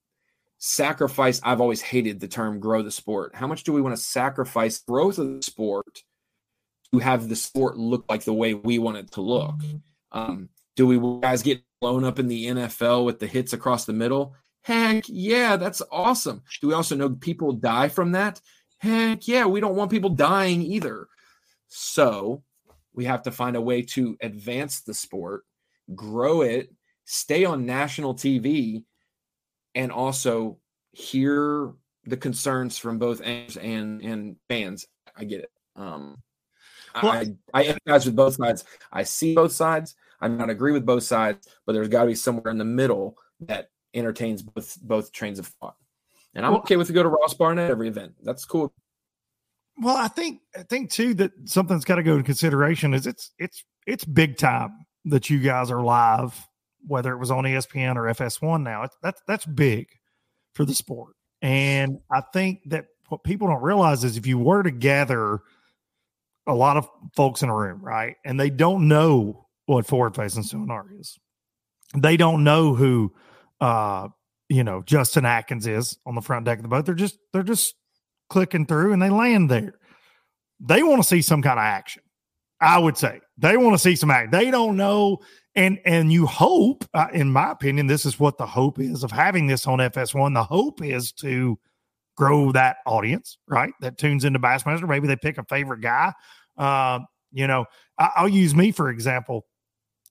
sacrifice? I've always hated the term grow the sport. How much do we want to sacrifice growth of the sport to have the sport look like the way we want it to look? Um, do we guys get blown up in the NFL with the hits across the middle? Heck yeah, that's awesome. Do we also know people die from that? Heck yeah, we don't want people dying either. So we have to find a way to advance the sport, grow it, stay on national TV, and also hear the concerns from both ends and and fans. I get it. Um, well, I I empathize with both sides. I see both sides. I not agree with both sides, but there's got to be somewhere in the middle that entertains both both trains of thought. And I'm well, okay with to go to Ross Barnett every event. That's cool. Well, I think I think too that something's got to go into consideration is it's it's it's big time that you guys are live, whether it was on ESPN or FS1 now. It's, that's that's big for the sport. And I think that what people don't realize is if you were to gather a lot of folks in a room, right, and they don't know what forward facing sonar is, they don't know who uh, you know, Justin Atkins is on the front deck of the boat. They're just they're just clicking through and they land there. They want to see some kind of action. I would say they want to see some action. They don't know, and and you hope, uh, in my opinion, this is what the hope is of having this on FS1. The hope is to grow that audience, right? That tunes into Bassmaster. Maybe they pick a favorite guy. Uh, you know, I, I'll use me for example.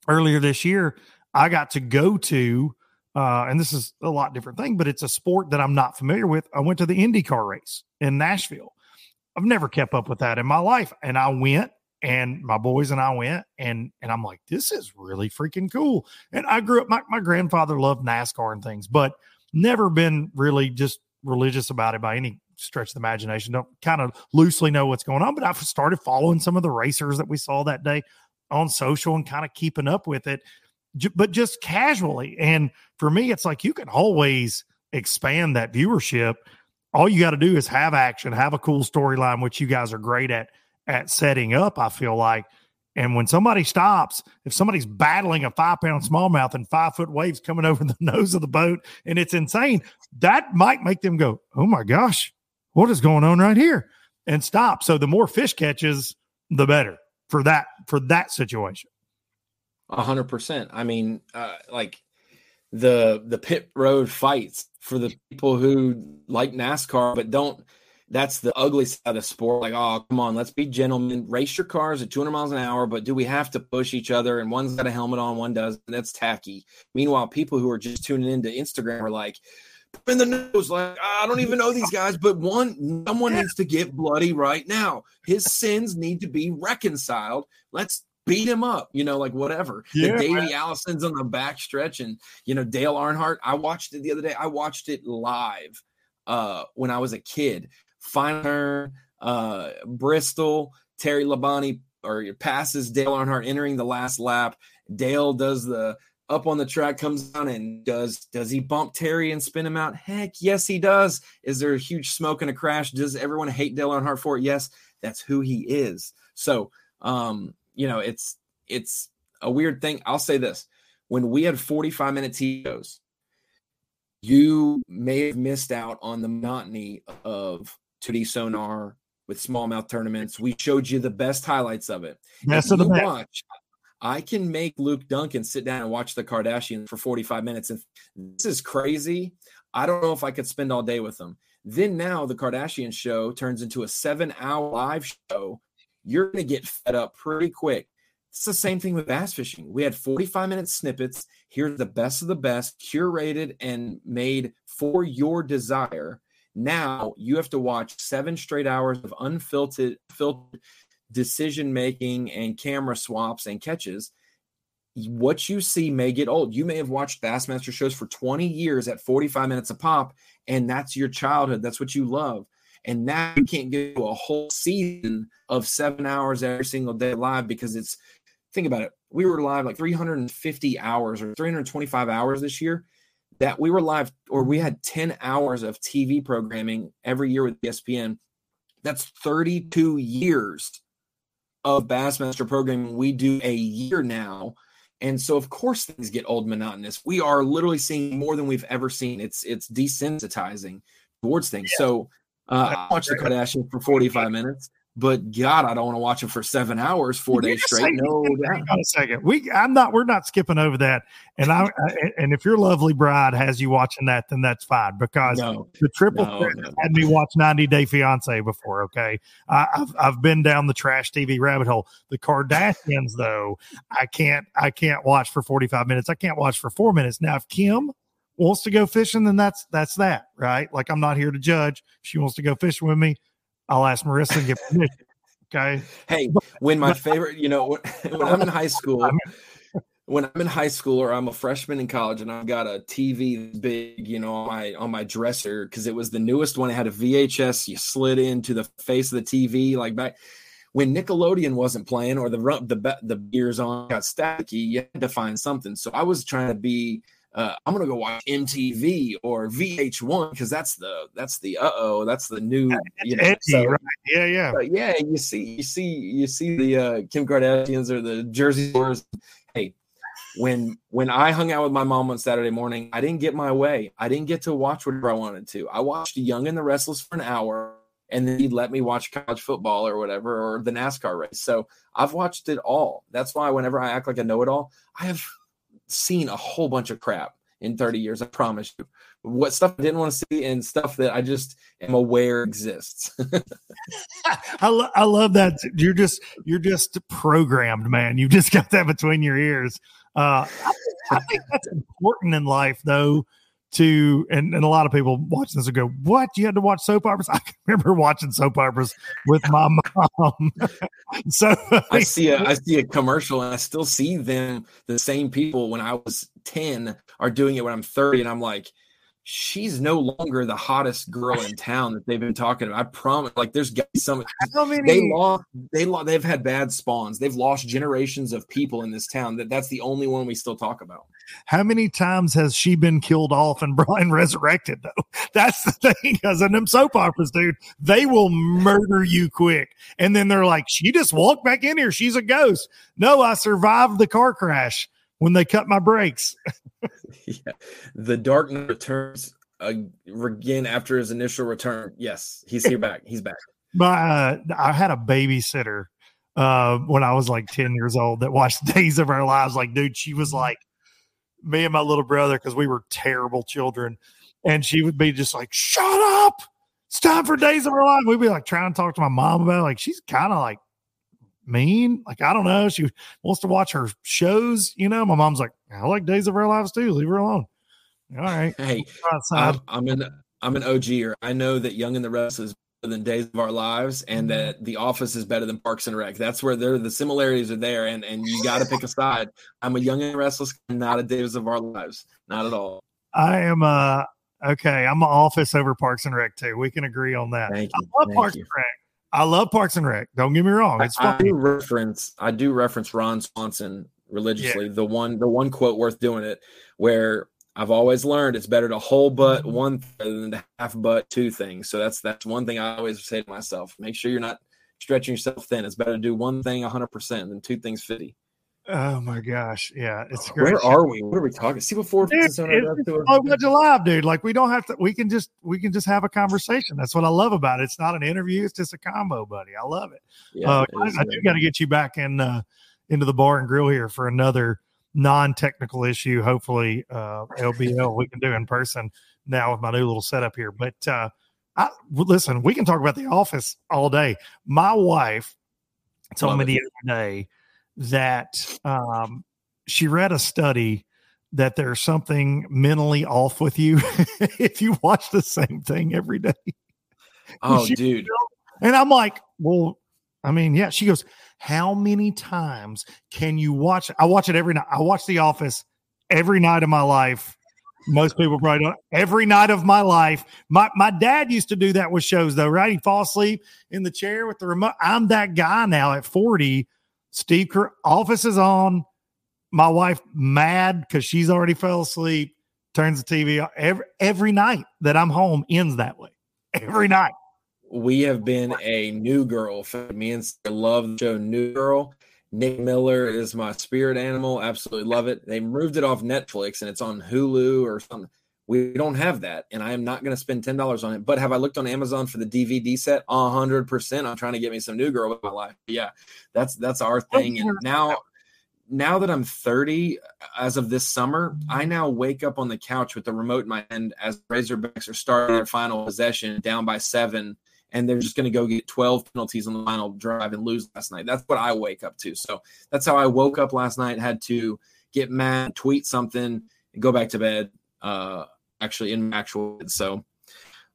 Earlier this year, I got to go to uh, and this is a lot different thing, but it's a sport that I'm not familiar with. I went to the IndyCar race in Nashville. I've never kept up with that in my life, and I went, and my boys and I went, and and I'm like, this is really freaking cool. And I grew up. My my grandfather loved NASCAR and things, but never been really just religious about it by any stretch of the imagination. Don't kind of loosely know what's going on, but I've started following some of the racers that we saw that day on social and kind of keeping up with it but just casually. And for me, it's like you can always expand that viewership. All you got to do is have action, have a cool storyline, which you guys are great at at setting up. I feel like. And when somebody stops, if somebody's battling a five pound smallmouth and five foot waves coming over the nose of the boat and it's insane, that might make them go, Oh my gosh, what is going on right here? And stop. So the more fish catches, the better for that for that situation. A hundred percent. I mean, uh, like the the pit road fights for the people who like NASCAR but don't. That's the ugly side of sport. Like, oh, come on, let's be gentlemen. Race your cars at 200 miles an hour, but do we have to push each other? And one's got a helmet on, one doesn't. that's tacky. Meanwhile, people who are just tuning into Instagram are like, in the news, like I don't even know these guys, but one someone needs to get bloody right now. His sins need to be reconciled. Let's beat him up, you know, like whatever. Yeah, Davey Allison's on the back stretch, and you know, Dale Earnhardt. I watched it the other day. I watched it live uh when I was a kid. Final uh Bristol, Terry Labonte or passes Dale Earnhardt entering the last lap. Dale does the up on the track, comes down and does does he bump Terry and spin him out? Heck yes, he does. Is there a huge smoke and a crash? Does everyone hate Dale Earnhardt for it? Yes, that's who he is. So um you know, it's it's a weird thing. I'll say this: when we had 45 minute TOs, you may have missed out on the monotony of 2D sonar with smallmouth tournaments. We showed you the best highlights of it. Best of the best. Watch, I can make Luke Dunkin sit down and watch the Kardashians for 45 minutes. And this is crazy. I don't know if I could spend all day with them. Then now the Kardashian show turns into a seven hour live show you're going to get fed up pretty quick. It's the same thing with bass fishing. We had 45 minute snippets. Here's the best of the best, curated and made for your desire. Now you have to watch seven straight hours of unfiltered filtered decision making and camera swaps and catches. What you see may get old. You may have watched Bassmaster shows for 20 years at 45 minutes a pop, and that's your childhood. That's what you love. And now you can't get a whole season of seven hours every single day live because it's think about it. We were live like 350 hours or 325 hours this year. that we were live or we had 10 hours of TV programming every year with ESPN. That's 32 years of Bassmaster programming we do a year now. And so of course things get old monotonous. We are literally seeing more than we've ever seen. It's it's desensitizing towards things. Yeah. So uh, I watched the Kardashians for 45 minutes but God, I don't want to watch it for seven hours, four days straight. No, hang on a second. We, I'm not. We're not skipping over that. And I, and if your lovely bride has you watching that, then that's fine because no, the triple no, no. had me watch 90 Day Fiance before. Okay, I, have I've been down the trash TV rabbit hole. The Kardashians, though, I can't. I can't watch for 45 minutes. I can't watch for four minutes. Now, if Kim wants to go fishing, then that's that's that, right? Like I'm not here to judge. If she wants to go fishing with me I'll ask Marissa to get permission. Okay. Hey, when my favorite, you know, when, I'm in high school, when I'm in high school or I'm a freshman in college and I've got a TV big, you know, on my on my dresser because it was the newest one. It had a VHS. You slid into the face of the TV like back when Nickelodeon wasn't playing or the the the gears on got staticky. You had to find something. So I was trying to be uh, I'm gonna go watch MTV or VH1 because that's the that's the uh oh that's the new you know, so, right. yeah yeah yeah you see you see you see the uh, Kim Kardashians or the Jersey Shores. Hey, when when I hung out with my mom on Saturday morning, I didn't get my way. I didn't get to watch whatever I wanted to. I watched Young and the Restless for an hour, and then he'd let me watch college football or whatever or the NASCAR race. So I've watched it all. That's why whenever I act like I know it all, I have seen a whole bunch of crap in 30 years. I promise you. What stuff I didn't want to see and stuff that I just am aware exists. I, lo- I love that. You're just you're just programmed, man. You just got that between your ears. Uh, I, I think that's important in life, though to and, and a lot of people watching this will go, What? You had to watch soap operas? I remember watching soap operas with my mom. so I see a I see a commercial and I still see them, the same people when I was 10 are doing it when I'm 30, and I'm like, she's no longer the hottest girl in town that they've been talking about. I promise. Like, there's some How many... they lost. They lost. They've had bad spawns. They've lost generations of people in this town. That that's the only one we still talk about. How many times has she been killed off and Brian resurrected? Though that's the thing. Because in them soap operas, dude, they will murder you quick, and then they're like, "She just walked back in here. She's a ghost." No, I survived the car crash when they cut my brakes. yeah. The Dark Knight returns again after his initial return. Yes, he's here back. He's back. But uh, I had a babysitter uh, when I was like 10 years old that watched Days of Our Lives. Like, dude, she was like me and my little brother because we were terrible children. And she would be just like, shut up. It's time for Days of Our Lives. We'd be like trying to talk to my mom about it. Like, she's kind of like mean. Like, I don't know. She wants to watch her shows. You know, my mom's like, I like Days of Our Lives too. Leave her alone. All right. Hey, I'm, I'm an I'm an OGer. I know that Young and the Rest is better than Days of Our Lives, and mm-hmm. that The Office is better than Parks and Rec. That's where they're the similarities are there, and and you got to pick a side. I'm a Young and Restless, not a Days of Our Lives, not at all. I am a okay. I'm an Office over Parks and Rec too. We can agree on that. Thank you. I love Thank Parks you. and Rec. I love Parks and Rec. Don't get me wrong. It's I, I do reference I do reference Ron Swanson religiously. Yeah. The one the one quote worth doing it where I've always learned it's better to whole butt mm-hmm. one than to half butt two things. So that's that's one thing I always say to myself. Make sure you're not stretching yourself thin. It's better to do one thing 100% than two things 50. Oh my gosh, yeah, it's great. Where are we? What are we talking? See before dude, it's, oh, much alive, dude. Like we don't have to. We can just we can just have a conversation. That's what I love about it. It's not an interview. It's just a combo, buddy. I love it. Yeah, uh, it I, I, do got to get you back in uh, into the bar and grill here for another non-technical issue. Hopefully, uh, LBL we can do in person now with my new little setup here. But uh, I, listen, we can talk about the office all day. My wife told love me it. the other day that um, she read a study that there's something mentally off with you if you watch the same thing every day. Oh, she, dude. And I'm like, well, I mean, yeah. She goes, How many times can you watch? I watch it every night. I watch The Office every night of my life. Most people probably don't. Every night of my life. My my dad used to do that with shows though, right? He'd fall asleep in the chair with the remote. I'm that guy now at 40 Steve Kerr, office is on. My wife mad because she's already fell asleep. turns the TV on. every every night that I'm home ends that way. Every night. We have been a new girl. Me and Sarah love the show New Girl. Nick Miller is my spirit animal. Absolutely love it. They moved it off Netflix and it's on Hulu or something. We don't have that, and I am not going to spend ten dollars on it. But have I looked on Amazon for the DVD set? A hundred percent. I'm trying to get me some new girl with my life. Yeah, that's that's our thing. And now, now that I'm 30, as of this summer, I now wake up on the couch with the remote in my hand as Razorbacks are starting their final possession, down by seven, and they're just going to go get 12 penalties on the final drive and lose last night. That's what I wake up to. So that's how I woke up last night. Had to get mad, tweet something, and go back to bed. Uh, actually in actual. So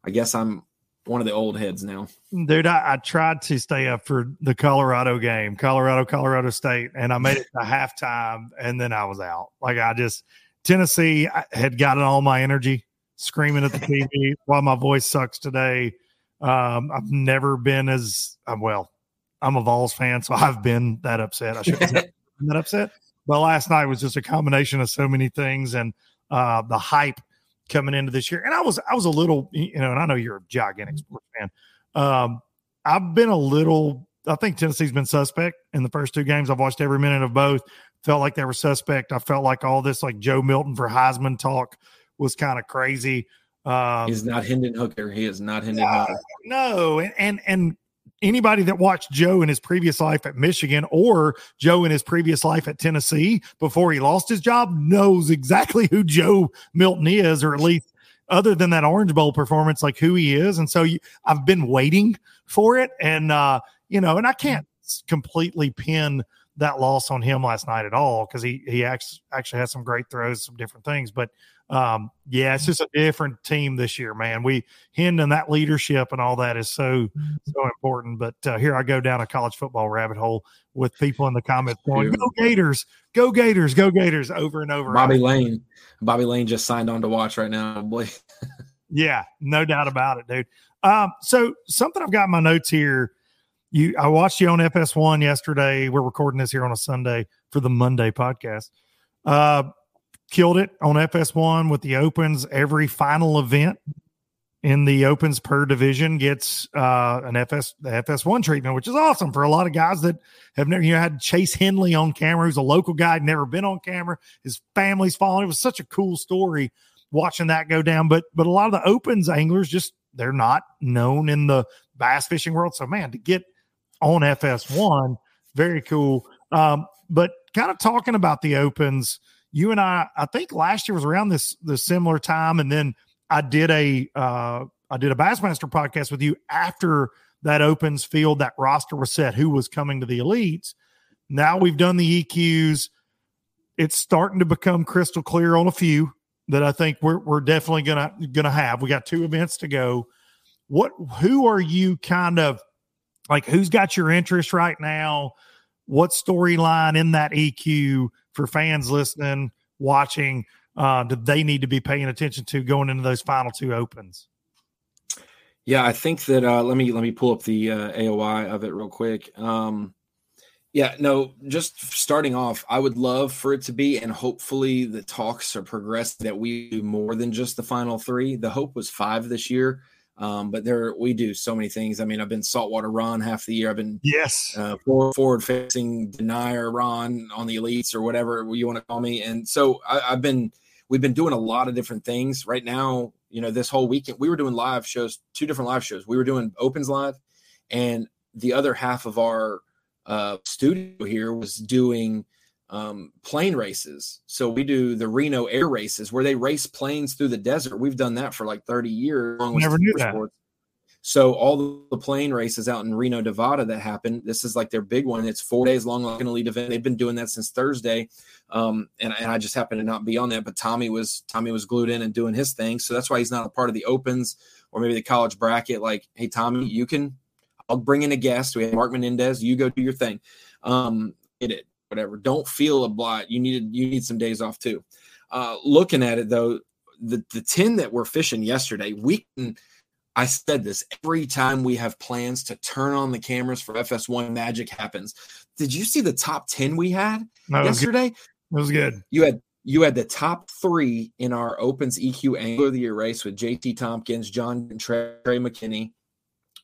I guess I'm one of the old heads now. Dude, I, I, tried to stay up for the Colorado game, Colorado, Colorado State, and I made it to halftime and then I was out. Like I just Tennessee I had gotten all my energy screaming at the TV while my voice sucks today. Um, I've never been as uh, well. I'm a Vols fan, so I've been that upset. I should have been that upset. But last night was just a combination of so many things and uh, the hype coming into this year. And I was I was a little, you know, and I know you're a gigantic mm-hmm. sports fan. Um, I've been a little. I think Tennessee's been suspect in the first two games. I've watched every minute of both. Felt like they were suspect. I felt like all this like Joe Milton for Heisman talk was kind of crazy. Um, He's not Hendon Hooker. He is not Hendon Hooker. No, and and and anybody that watched Joe in his previous life at Michigan or Joe in his previous life at Tennessee before he lost his job knows exactly who Joe Milton is, or at least other than that Orange Bowl performance, like who he is. And so you, I've been waiting for it. And, uh, you know, and I can't completely pin that loss on him last night at all because he, he actually, actually had some great throws, some different things. But, um, yeah, it's just a different team this year, man. We Hendon that leadership and all that is so so important. But uh, here I go down a college football rabbit hole with people in the comments going, "Go Gators, go Gators, go Gators!" over and over. Bobby Lane, Bobby Lane just signed on to watch right now. yeah, no doubt about it, dude. Um, so something I've got in my notes here. You, I watched you on FS1 yesterday. We're recording this here on a Sunday for the Monday podcast. Uh, killed it on FS1 with the opens. Every final event in the opens per division gets uh, an FS the FS1 treatment, which is awesome for a lot of guys that have never you know, had Chase Henley on camera, who's a local guy, never been on camera. His family's following. It was such a cool story watching that go down. But but a lot of the opens anglers just they're not known in the bass fishing world. So man, to get on FS1, very cool. Um, but kind of talking about the opens you and I, I think last year was around this the similar time, and then I did a uh, I did a Bassmaster podcast with you after that opens field that roster was set. Who was coming to the elites? Now we've done the EQs. It's starting to become crystal clear on a few that I think we're we're definitely gonna gonna have. We got two events to go. What who are you kind of like? Who's got your interest right now? What storyline in that EQ? for fans listening, watching, uh, do they need to be paying attention to going into those final two opens? Yeah, I think that uh, let me let me pull up the uh, AOI of it real quick. Um, yeah, no, just starting off, I would love for it to be, and hopefully the talks are progressed that we do more than just the final three. The hope was five this year. Um, but there we do so many things. I mean, I've been saltwater Ron half the year. I've been yes uh, forward, forward facing denier Ron on the elites or whatever you want to call me. And so I, I've been we've been doing a lot of different things. Right now, you know, this whole weekend we were doing live shows, two different live shows. We were doing opens live, and the other half of our uh, studio here was doing um, plane races. So we do the Reno air races where they race planes through the desert. We've done that for like 30 years. Never knew that. Sports. So all the plane races out in Reno, Nevada that happen, this is like their big one. It's four days long, like an elite event. They've been doing that since Thursday. Um, and, and I just happened to not be on that, but Tommy was Tommy was glued in and doing his thing. So that's why he's not a part of the opens or maybe the college bracket. Like, hey Tommy, you can I'll bring in a guest. We have Mark Menendez, you go do your thing. Um, it whatever. Don't feel a blot. You need you need some days off too. Uh, looking at it though, the the ten that we're fishing yesterday, we can. I said this every time we have plans to turn on the cameras for FS1, magic happens. Did you see the top ten we had that yesterday? It was good. You had you had the top three in our Opens EQ Angler of the Year race with JT Tompkins, John Trey, Trey McKinney.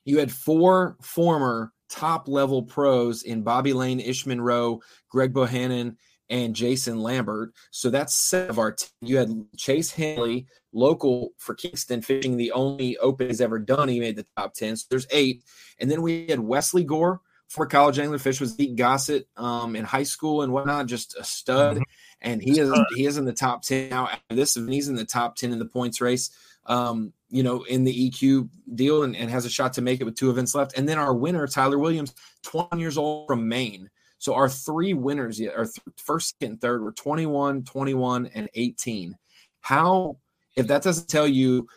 You had four former top level pros in Bobby Lane, Ish Monroe, Greg Bohannon, and Jason Lambert. So that's seven of our team. You had Chase Hanley, local for Kingston, fishing the only open he's ever done. He made the top 10. So there's eight. And then we had Wesley Gore, for college angler fish was Zeke Gossett um, in high school and whatnot, just a stud. Mm-hmm. And he is he is in the top 10 now after this, and he's in the top 10 in the points race. Um, you know, in the EQ deal and, and has a shot to make it with two events left. And then our winner, Tyler Williams, 20 years old from Maine. So our three winners, our th- first, second, and third were 21, 21, and 18. How, if that doesn't tell you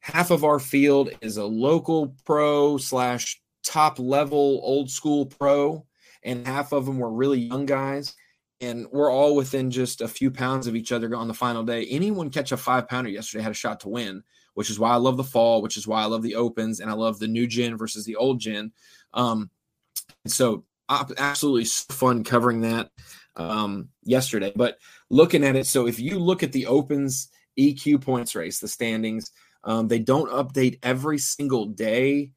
half of our field is a local pro slash top level old school pro, and half of them were really young guys. And we're all within just a few pounds of each other on the final day. Anyone catch a five pounder yesterday had a shot to win, which is why I love the fall, which is why I love the opens, and I love the new gen versus the old gen. Um, so absolutely fun covering that um, yesterday. But looking at it, so if you look at the opens EQ points race, the standings, um, they don't update every single day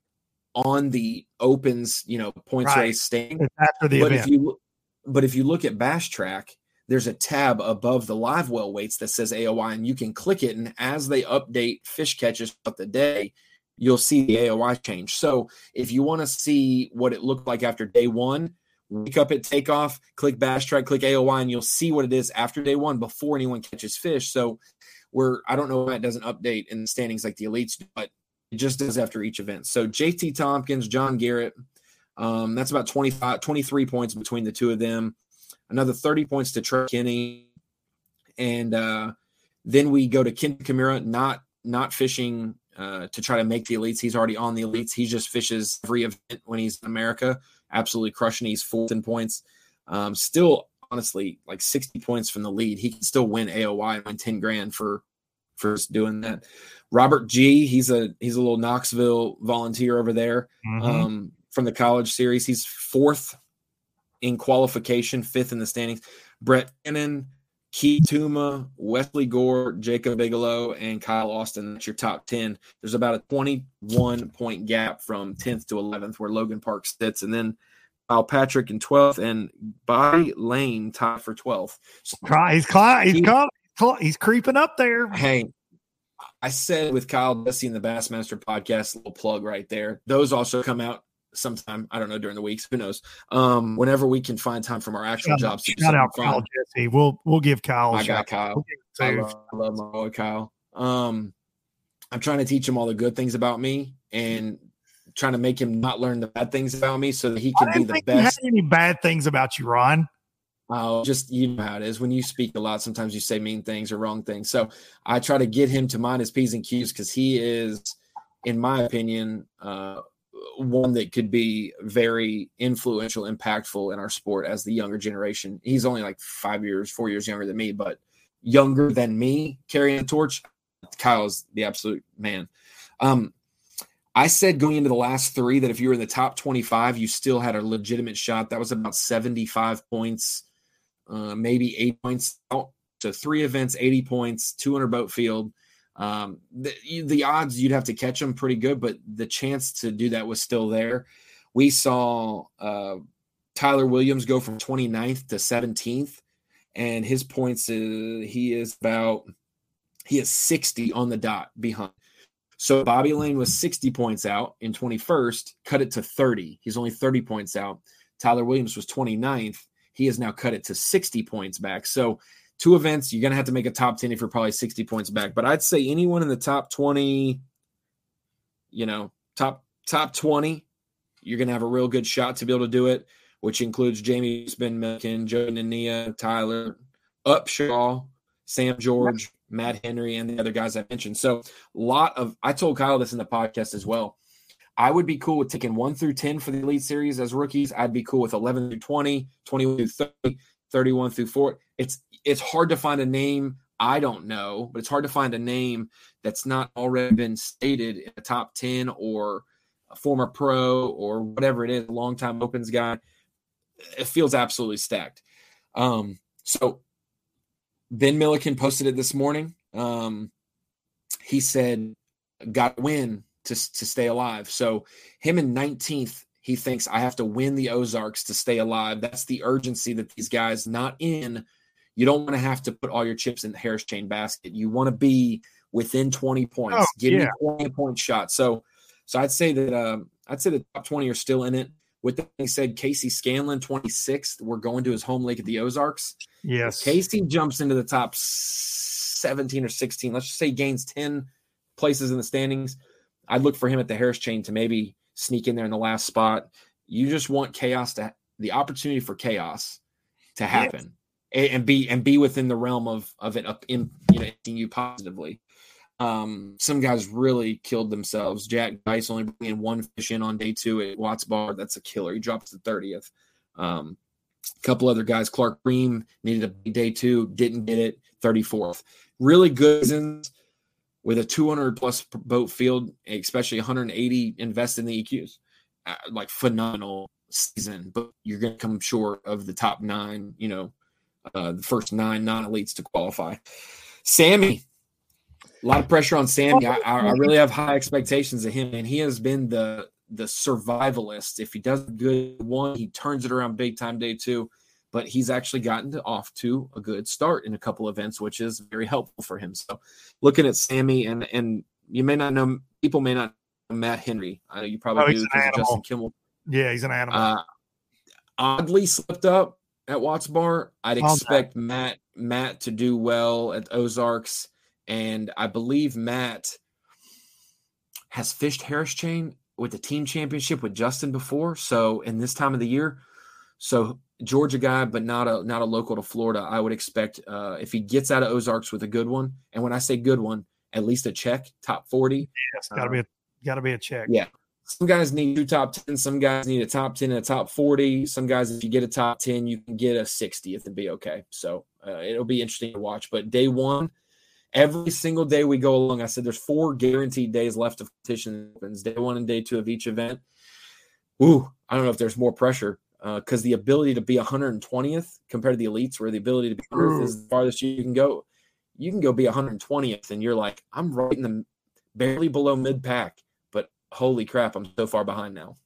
on the opens, you know, points right. race staying. after the but event. if you but if you look at BassTrakk, there's a tab above the live well weights that says AOY, and you can click it. And as they update fish catches throughout the day, you'll see the AOY change. So if you want to see what it looked like after day one, wake up at takeoff, click BassTrakk, click AOY, and you'll see what it is after day one before anyone catches fish. So we're I don't know why it doesn't update in the standings like the elites, but it just does after each event. So JT Tompkins, John Garrett, um, that's about 25, 23 points between the two of them. Another 30 points to Trey Kinney. And uh, then we go to Kenta Kimura, not not fishing uh, to try to make the elites. He's already on the elites. He just fishes every event when he's in America. Absolutely crushing. He's fourth in points. Um, still, honestly, like 60 points from the lead. He can still win AOY and win 10 grand for for doing that. Robert Gee, he's a he's a little Knoxville volunteer over there mm-hmm. um, from the college series. He's fourth in qualification, fifth in the standings. Brett Cannon, Keith Tuma, Wesley Gore, Jacob Bigelow, and Kyle Austin. That's your top 10. There's about a 21 point gap from 10th to 11th where Logan Park sits. And then Kyle Patrick in 12th and Bobby Lane tied for 12th. So he's, he's, he's, he's creeping up there. Hey, I said with Kyle Jesse in the Bassmaster podcast, little plug right there. Those also come out sometime. I don't know during the weeks. Who knows? Um, whenever we can find time from our actual shout jobs. Shout out fun. Kyle Jesse. We'll we'll give Kyle. I got Kyle. I, love, I love my boy Kyle. Um, I'm trying to teach him all the good things about me and trying to make him not learn the bad things about me so that he can be the best. any bad things about you, Ron? Oh, just you know how it is. When you speak a lot, sometimes you say mean things or wrong things. So I try to get him to mind his P's and Q's because he is, in my opinion, uh, one that could be very influential, impactful in our sport as the younger generation. He's only like five years, four years younger than me, but younger than me carrying the torch. Kyle's the absolute man. Um, I said going into the last three that if you were in the top 25, you still had a legitimate shot. That was about 75 points uh, maybe eight points out. So three events, 80 points, 200 boat field. Um, the, the odds you'd have to catch them pretty good, but the chance to do that was still there. We saw uh, Tyler Williams go from 29th to 17th, and his points, uh, he is about, he is 60 on the dot behind. So Bobby Lane was 60 points out in 21st, cut it to 30. He's only 30 points out. Tyler Williams was 29th. He has now cut it to 60 points back. So, two events, you're going to have to make a top 10 if you're probably 60 points back. But I'd say anyone in the top 20, you know, top top 20, you're going to have a real good shot to be able to do it, which includes Jamie Spin Milliken, Joe Nania, Tyler, Upshaw, Sam George, Matt Henry, and the other guys I mentioned. So, a lot of I told Kyle this in the podcast as well. I would be cool with taking 1 through 10 for the Elite Series as rookies. I'd be cool with 11 through 20, 21 through 30, 31 through 4. It's it's hard to find a name I don't know, but it's hard to find a name that's not already been stated in the top 10 or a former pro or whatever it is, a long-time opens guy. It feels absolutely stacked. Um, so Ben Milliken posted it this morning. Um, he said, "Got to win to to stay alive." So him in 19th, he thinks I have to win the Ozarks to stay alive. That's the urgency that these guys not in. You don't want to have to put all your chips in the Harris chain basket. You want to be within 20 points. Oh, Give yeah. me 20 point shot. So, so I'd say that um, I'd say the top 20 are still in it. With that being said, Casey Scanlon, 26th. We're going to his home lake at the Ozarks. Yes. Casey jumps into the top 17 or 16. Let's just say he gains 10 places in the standings. I'd look for him at the Harris chain to maybe sneak in there in the last spot. You just want chaos to the opportunity for chaos to happen and, and be and be within the realm of of it up in you know you positively. Um, some guys really killed themselves. Jack Dice only bringing one fish in on day two at Watts Bar. That's a killer. He drops the 30th. Um, a couple other guys, Clark Bream needed a day two, didn't get it, 34th. Really good seasons with a 200 plus boat field, especially 180 invested in the EQs. Uh, like phenomenal season, but you're going to come short of the top nine, you know, uh, the first nine non elites to qualify. Sammy, a lot of pressure on Sammy. I, I, really have high expectations of him, and he has been the the survivalist. If he does a good one, he turns it around big time day two. But he's actually gotten to, off to a good start in a couple events, which is very helpful for him. So, looking at Sammy, and and you may not know people may not know Matt Henry. I know you probably Oh, do an. Justin Kimmel. Yeah, he's an animal. Uh, oddly slipped up at Watts Bar. I'd expect Matt Matt to do well at Ozarks, and I believe Matt has fished Harris Chain with the team championship with Justin before. So in this time of the year, so Georgia guy, but not a not a local to Florida. I would expect uh, if he gets out of Ozarks with a good one, and when I say good one, at least a check, top forty. yes, got to be a got to be a check. Yeah. Some guys need two top 10. Some guys need a top 10 and a top 40. Some guys, if you get a top 10, you can get a 60th and be okay. So uh, it'll be interesting to watch. But day one, every single day we go along, I said there's four guaranteed days left of competition. opens, Day one and day two of each event. Ooh, I don't know if there's more pressure because the ability to be 120th compared to the elites, where the ability to be 100th is the farthest you can go. You can go be 120th, and you're like, I'm right in the barely below mid pack holy crap, I'm so far behind now.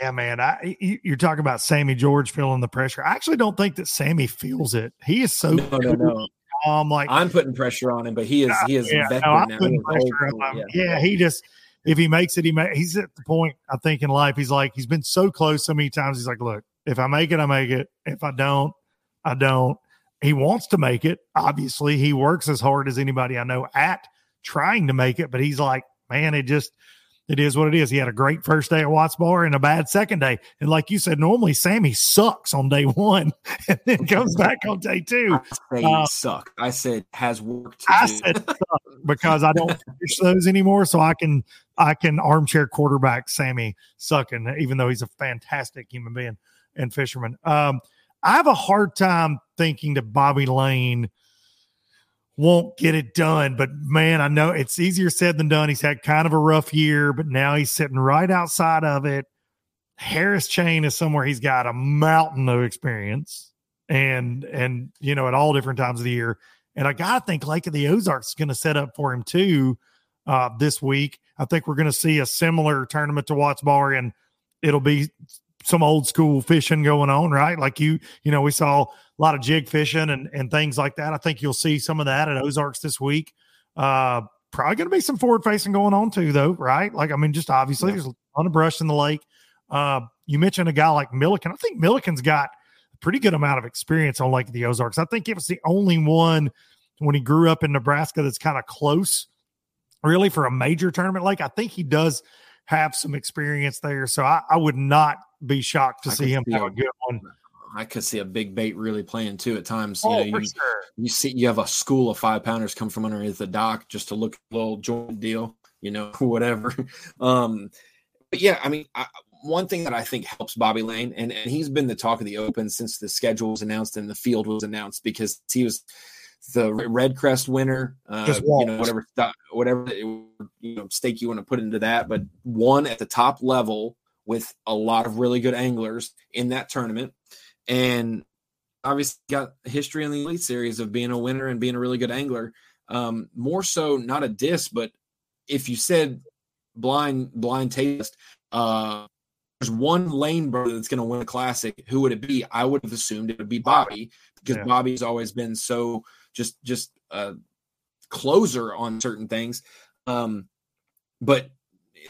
Yeah, man. I you- you're talking about Sammy George feeling the pressure. I actually don't think that Sammy feels it. He is so No, no, no. calm. Like I'm putting pressure on him, but he is he is yeah, no, I'm putting pressure on him. yeah. Yeah. he just if he makes it, he may, he's at the point I think in life. He's like he's been so close so many times. He's like, look, if I make it, I make it. If I don't, I don't. He wants to make it. Obviously, he works as hard as anybody I know at trying to make it, but he's like, man, it just it is what it is. He had a great first day at Watts Bar and a bad second day. And like you said, normally Sammy sucks on day one and then comes back on day two. I Uh, suck. I said has worked. I do. said suck because I don't fish those anymore. So I can I can armchair quarterback Sammy sucking, even though he's a fantastic human being and fisherman. Um, I have a hard time thinking that Bobby Lane won't get it done, but man, I know it's easier said than done. He's had kind of a rough year, but now he's sitting right outside of it. Harris Chain is somewhere he's got a mountain of experience and and you know at all different times of the year. And I gotta think Lake of the Ozarks is going to set up for him too uh, this week. I think we're going to see a similar tournament to Watts Bar, and it'll be some old school fishing going on, right? Like you, you know, we saw a lot of jig fishing and and things like that. I think you'll see some of that at Ozarks this week. Uh, probably going to be some forward facing going on too, though, right? Like I mean, just obviously Yeah. there's a ton of brush in the lake. Uh, you mentioned a guy like Milliken. I think Milliken's got a pretty good amount of experience on Lake of the Ozarks. I think it was the only one when he grew up in Nebraska that's kind of close, really, for a major tournament lake. I think he does have some experience there. So I, I would not be shocked to I see him see have a- a good one. I could see a big bait really playing too at times. You Oh, know, for you, sure. you see you have a school of five pounders come from underneath the dock just to look a little joint deal, you know, whatever. Um, but yeah, I mean, I, one thing that I think helps Bobby Lane, and, and he's been the talk of the Open since the schedule was announced and the field was announced because he was the REDCREST winner. Uh, you know, whatever whatever you know stake you want to put into that, but one at the top level with a lot of really good anglers in that tournament, and obviously got history in the elite series of being a winner and being a really good angler. Um, more so, not a diss, but if you said blind blind taste, uh, there's one lane brother that's going to win a classic. Who would it be? I would have assumed it would be Bobby because yeah. Bobby's always been so just just a closer on certain things. Um, but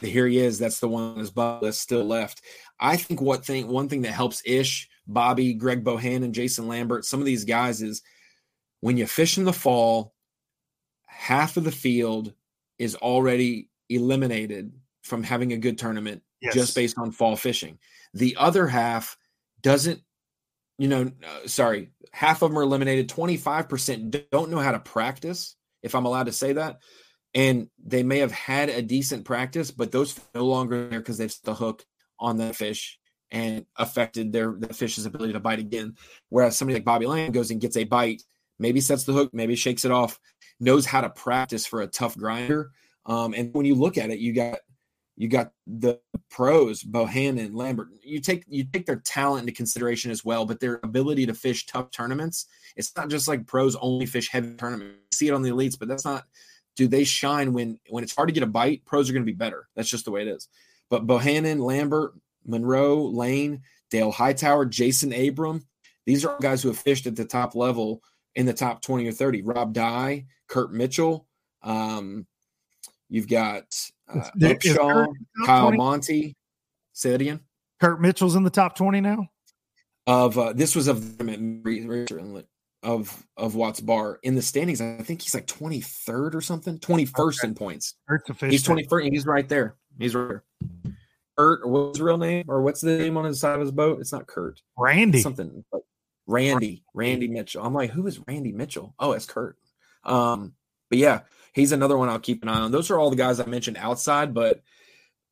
here he is. That's the one that's that's still left. I think what thing one thing that helps Ish, Bobby, Greg Bohannan, Jason Lambert, some of these guys is when you fish in the fall, half of the field is already eliminated from having a good tournament yes. just based on fall fishing. The other half doesn't, you know, uh, sorry, half of them are eliminated. 25% don't know how to practice, if I'm allowed to say that. And they may have had a decent practice, but those no longer there because they've set the hook on that fish and affected their the fish's ability to bite again. Whereas somebody like Bobby Lane goes and gets a bite, maybe sets the hook, maybe shakes it off, knows how to practice for a tough grinder. Um, and when you look at it, you got you got the pros, Bohannan, Lambert. You take you take their talent into consideration as well, but their ability to fish tough tournaments. It's not just like pros only fish heavy tournaments. You see it on the elites, but that's not. Do they shine when when it's hard to get a bite? Pros are going to be better. That's just the way it is. But Bohannan, Lambert, Monroe, Lane, Dale Hightower, Jason Abram. These are guys who have fished at the top level in the top 20 or 30. Rob Dye, Kurt Mitchell. Um, you've got uh, Upshaw, Kyle 20? Monty. Say that again. Kurt Mitchell's in the top 20 now? Of uh, this was of the of of Watts Bar in the standings. I think he's like 23rd or something, 21st okay. in points. He's 21st. He's right there. He's right there. Kurt, what's his real name? Or what's the name on his side of his boat? It's not Kurt. Randy. It's something. Randy. Randy Mitchell. I'm like, who is Randy Mitchell? Oh, it's Kurt. Um, but yeah, he's another one I'll keep an eye on. Those are all the guys I mentioned outside, but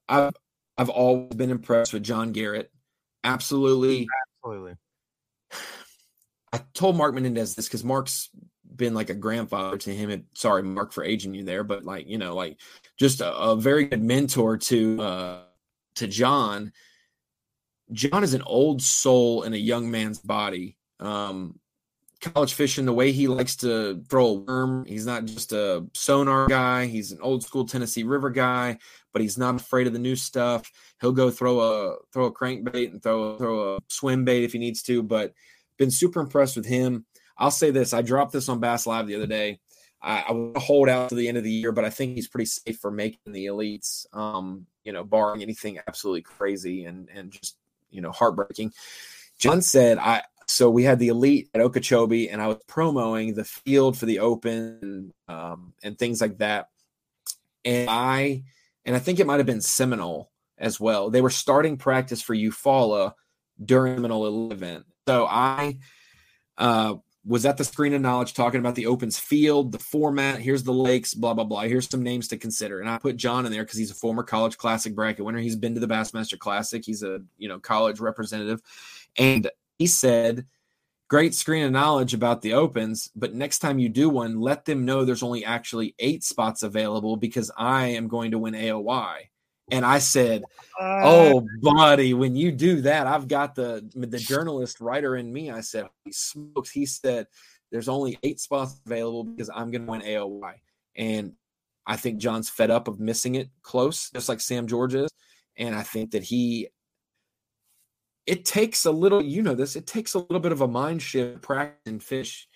I've I've always been impressed with John Garrett. Absolutely. Absolutely. I told Mark Menendez this because Mark's been like a grandfather to him. And sorry, Mark, for aging you there, but like, you know, like just a, a very good mentor to uh to John. John is an old soul in a young man's body. Um, college fishing, the way he likes to throw a worm, he's not just a sonar guy. He's an old school Tennessee River guy, but he's not afraid of the new stuff. He'll go throw a throw a crankbait and throw throw a swim bait if he needs to. But been super impressed with him. I'll say this: I dropped this on Bass Live the other day. I, I will hold out to the end of the year, but I think he's pretty safe for making the elites. Um, you know, barring anything absolutely crazy and and just you know heartbreaking. John said, "I so we had the elite at Okeechobee, and I was promoting the field for the Open um, and things like that. And I and I think it might have been Seminole as well. They were starting practice for Eufaula during the Seminole event. So I uh, was at the screen of knowledge talking about the Opens field, the format. Here's the lakes, blah blah blah. Here's some names to consider, and I put John in there because he's a former college classic bracket winner. He's been to the Bassmaster Classic. He's a you know college representative, and he said, Great screen of knowledge about the opens, but next time you do one, let them know there's only actually eight spots available because I am going to win AOY. And I said, "Oh, buddy, when you do that, I've got the the journalist writer in me." I said, "He smokes." He said, "There's only eight spots available because I'm going to win AOY." And I think John's fed up of missing it close, just like Sam George is. And I think that he it takes a little, you know, this, it takes a little bit of a mind shift practicing fish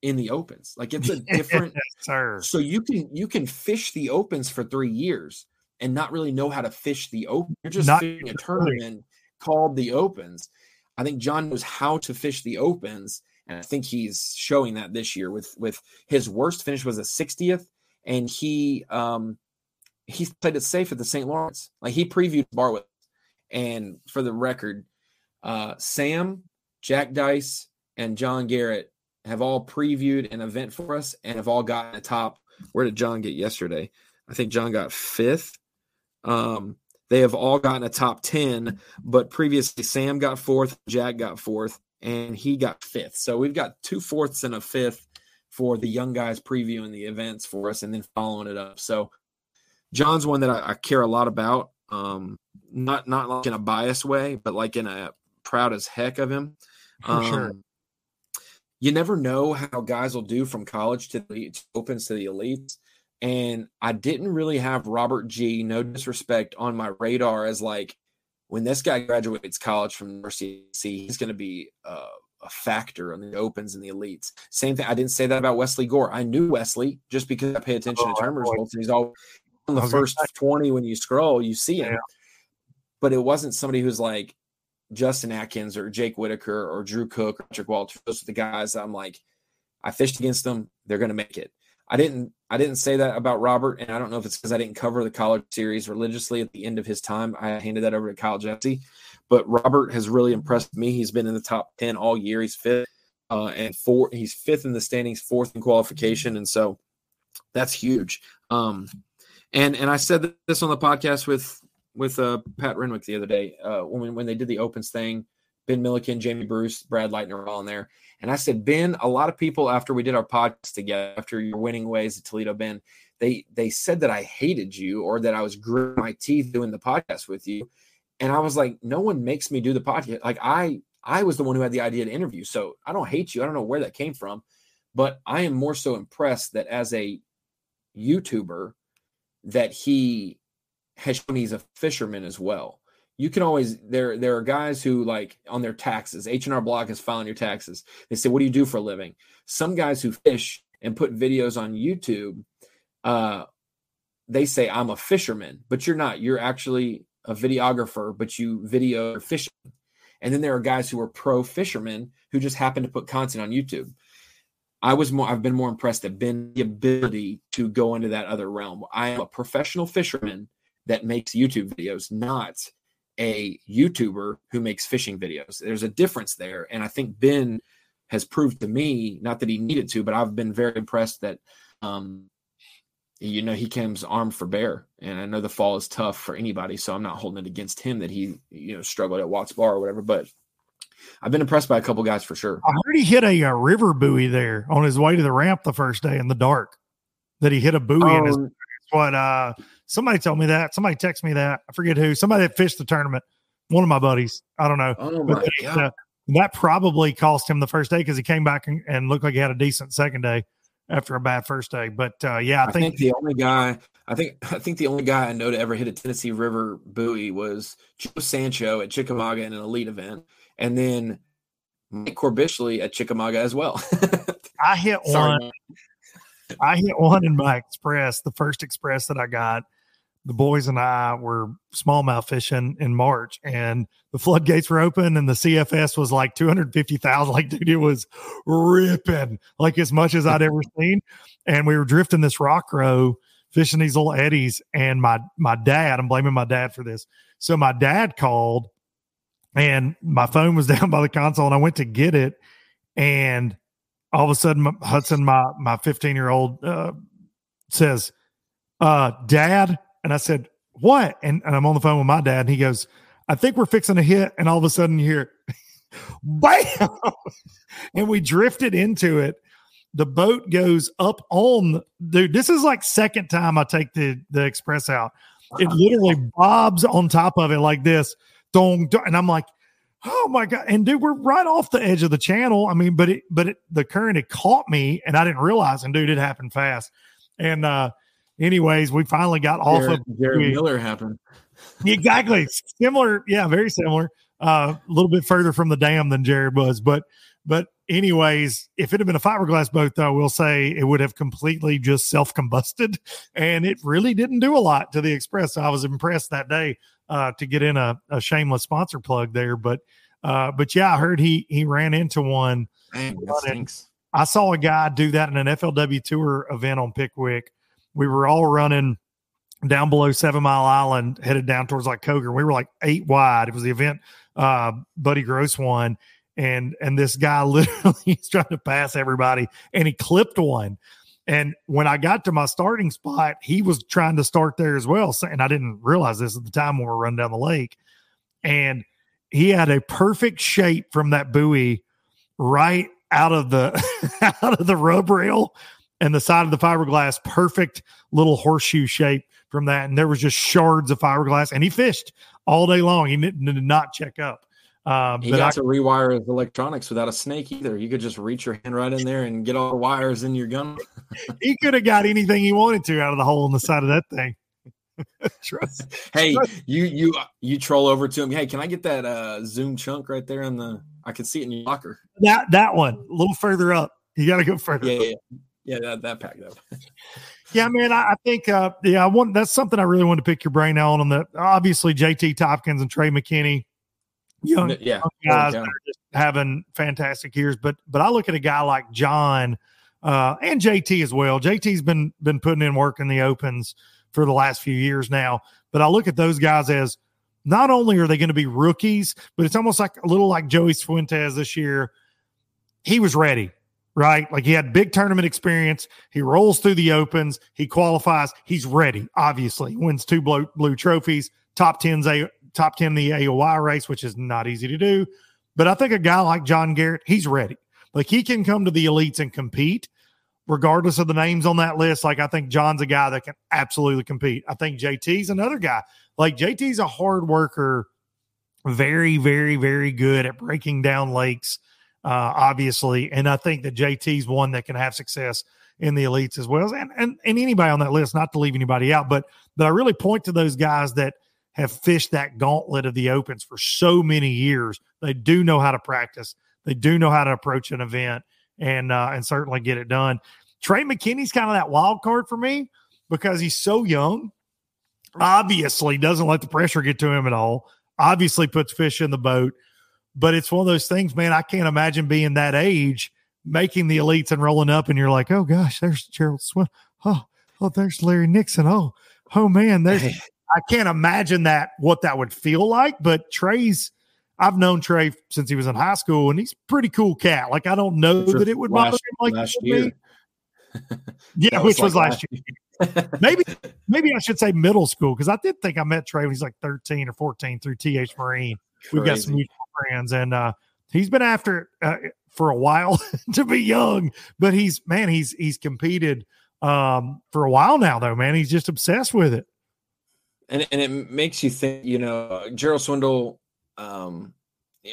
in the opens. Like it's a different, yes, so you can, you can fish the opens for three years and not really know how to fish the open. You're just not fishing a tournament called the opens. I think John knows how to fish the opens. And I think he's showing that this year with, with his worst finish was a 60th. And he, um, he played it safe at the St. Lawrence. Like he previewed Barwood. And for the record, uh, Sam, Jack Dice, and John Garrett have all previewed an event for us and have all gotten a top. Where did John get yesterday? I think John got fifth. Um, they have all gotten a top 10, but previously Sam got fourth, Jack got fourth, and he got fifth. So we've got two fourths and a fifth for the young guys previewing the events for us and then following it up. So John's one that I, I care a lot about. Um, not not like in a biased way, but like in a proud as heck of him. Um, sure. you never know how guys will do from college to the to opens to the elites. And I didn't really have Robert Gee, no disrespect, on my radar as like when this guy graduates college from University, he's going to be uh, a factor in the opens and the elites. Same thing. I didn't say that about Wesley Gore. I knew Wesley just because I pay attention oh, to tournament results. He's all on the first 20 when you scroll, you see him. Yeah. But it wasn't somebody who's like Justin Atkins or Jake Whitaker or Drew Cook or Patrick Walters. Those are the guys I'm like, I fished against them. They're going to make it. I didn't. I didn't say that about Robert, and I don't know if it's because I didn't cover the college series religiously at the end of his time. I handed that over to Kyle Jesse, but Robert has really impressed me. He's been in the top ten all year. He's fifth uh, and four. He's fifth in the standings, fourth in qualification, and so that's huge. Um, and and I said this on the podcast with with uh, Pat Renwick the other day uh, when when they did the opens thing. Ben Milliken, Jamie Bruce, Brad Lightner were all in there. And I said, Ben, a lot of people after we did our podcast together, after your winning ways at Toledo, Ben, they they said that I hated you or that I was gritting my teeth doing the podcast with you. And I was like, no one makes me do the podcast. Like I I was the one who had the idea to interview. So I don't hate you. I don't know where that came from, but I am more so impressed that as a YouTuber, that he has shown he's a fisherman as well. You can always there there are guys who like on their taxes. H and R Block is filing your taxes. They say, "What do you do for a living?" Some guys who fish and put videos on YouTube, uh, they say, "I'm a fisherman," but you're not. You're actually a videographer, but you video fishing. And then there are guys who are pro fishermen who just happen to put content on YouTube. I was more I've been more impressed at Ben the ability to go into that other realm. I am a professional fisherman that makes YouTube videos, not a YouTuber who makes fishing videos. There's a difference there. And I think Ben has proved to me, not that he needed to, but I've been very impressed that um, you know, he comes armed for bear. And I know the fall is tough for anybody, so I'm not holding it against him that he, you know, struggled at Watts Bar or whatever. But I've been impressed by a couple guys for sure. I heard he hit a, a, river buoy there on his way to the ramp the first day in the dark. That he hit a buoy in his oh. what uh somebody told me that. Somebody texted me that. I forget who. Somebody that fished the tournament. One of my buddies. I don't know. Oh my but, god. Uh, that probably cost him the first day because he came back and, and, looked like he had a decent second day after a bad first day. But uh, yeah, I, I think, think, the only guy I think I think the only guy I know to ever hit a Tennessee River buoy was Joe Sancho at Chickamauga in an elite event and then Mike Corbishley at Chickamauga as well. I hit Sorry, one. I hit one in my express, the first express that I got. The boys and I were smallmouth fishing in March, and the floodgates were open, and the CFS was like two hundred fifty thousand. Like, dude, it was ripping like as much as I'd ever seen. And we were drifting this rock row, fishing these little eddies. And my my dad, I'm blaming my dad for this. So my dad called and my phone was down by the console and I went to get it and all of a sudden my, Hudson my my 15 year old uh, says uh dad and I said what and, and I'm on the phone with my dad and he goes I think we're fixing a hit and all of a sudden you hear bam and we drifted into it the boat goes up on dude this is like second time I take the the express out it literally bobs on top of it like this dong, dong, and I'm like, oh my god! And dude, we're right off the edge of the channel. I mean, but it, but it, the current had caught me, and I didn't realize. And dude, it happened fast. And uh anyways, we finally got off Jared, of Jared we, Miller happened. Exactly, similar. Yeah, very similar. Uh, a little bit further from the dam than Jared was, but but anyways, if it had been a fiberglass boat, though, we'll say it would have completely just self combusted, and it really didn't do a lot to the Express. I was impressed that day uh, to get in a, a, shameless sponsor plug there, but uh, but yeah, I heard he he ran into one. Dang, I saw a guy do that in an FLW tour event on Pickwick. We were all running down below Seven Mile Island, headed down towards like Coger. We were like eight wide. It was the event uh, Buddy Gross won and and this guy literally he's trying to pass everybody and he clipped one and when i got to my starting spot he was trying to start there as well and i didn't realize this at the time when we were running down the lake and he had a perfect shape from that buoy right out of the out of the rub rail and the side of the fiberglass perfect little horseshoe shape from that and there was just shards of fiberglass and he fished all day long he did, did not check up Uh, He but got I, to rewire his electronics without a snake either. You could just reach your hand right in there and get all the wires in your gun. he could have got anything he wanted to out of the hole in the side of that thing. Trust. Hey, you you you troll over to him. Hey, can I get that uh zoom chunk right there in the? I can see it in your locker. That that one a little further up. You got to go further. Yeah, yeah, yeah. That that packed up. Yeah, man, I, I think uh yeah, I want that's something I really want to pick your brain on on the obviously JT Tompkins and Trey McKinney, young, Yeah, young guys yeah. are just having fantastic years. But but I look at a guy like John uh and JT as well. JT's been been putting in work in the opens for the last few years now. But I look at those guys as not only are they going to be rookies, but it's almost like a little like Joey Cifuentes this year. He was ready, right? Like he had big tournament experience. He rolls through the opens. He qualifies. He's ready. Obviously, wins two blue, blue trophies. Top tens a top ten the AOY race, which is not easy to do. But I think a guy like John Garrett, he's ready. Like he can come to the elites and compete, regardless of the names on that list. Like I think John's a guy that can absolutely compete. I think JT's another guy. Like JT's a hard worker, very, very, very good at breaking down lakes uh, obviously. And I think that JT's one that can have success in the elites as well. And, and and anybody on that list, not to leave anybody out, but but I really point to those guys that have fished that gauntlet of the opens for so many years. They do know how to practice. They do know how to approach an event and uh, and certainly get it done. Trey McKinney's kind of that wild card for me because he's so young. Obviously, doesn't let the pressure get to him at all. Obviously, puts fish in the boat but it's one of those things, man. I can't imagine being that age, making the elites and rolling up, and you're like, oh gosh, there's Gerald Swin. Oh, oh, there's Larry Nixon. Oh, oh man, there's. I can't imagine that what that would feel like. But Trey's, I've known Trey since he was in high school, and he's a pretty cool cat. Like I don't know that it would bother him like last year. be. Yeah, which was like last year. maybe maybe I should say middle school because I did think I met Trey when he's like 13 or 14 through TH Marine. We've got some Crazy. mutual friends, and uh, he's been after uh, for a while to be young. But he's man, he's he's competed um, for a while now, though. Man, he's just obsessed with it. and and it makes you think. You know, Gerald Swindle. Um,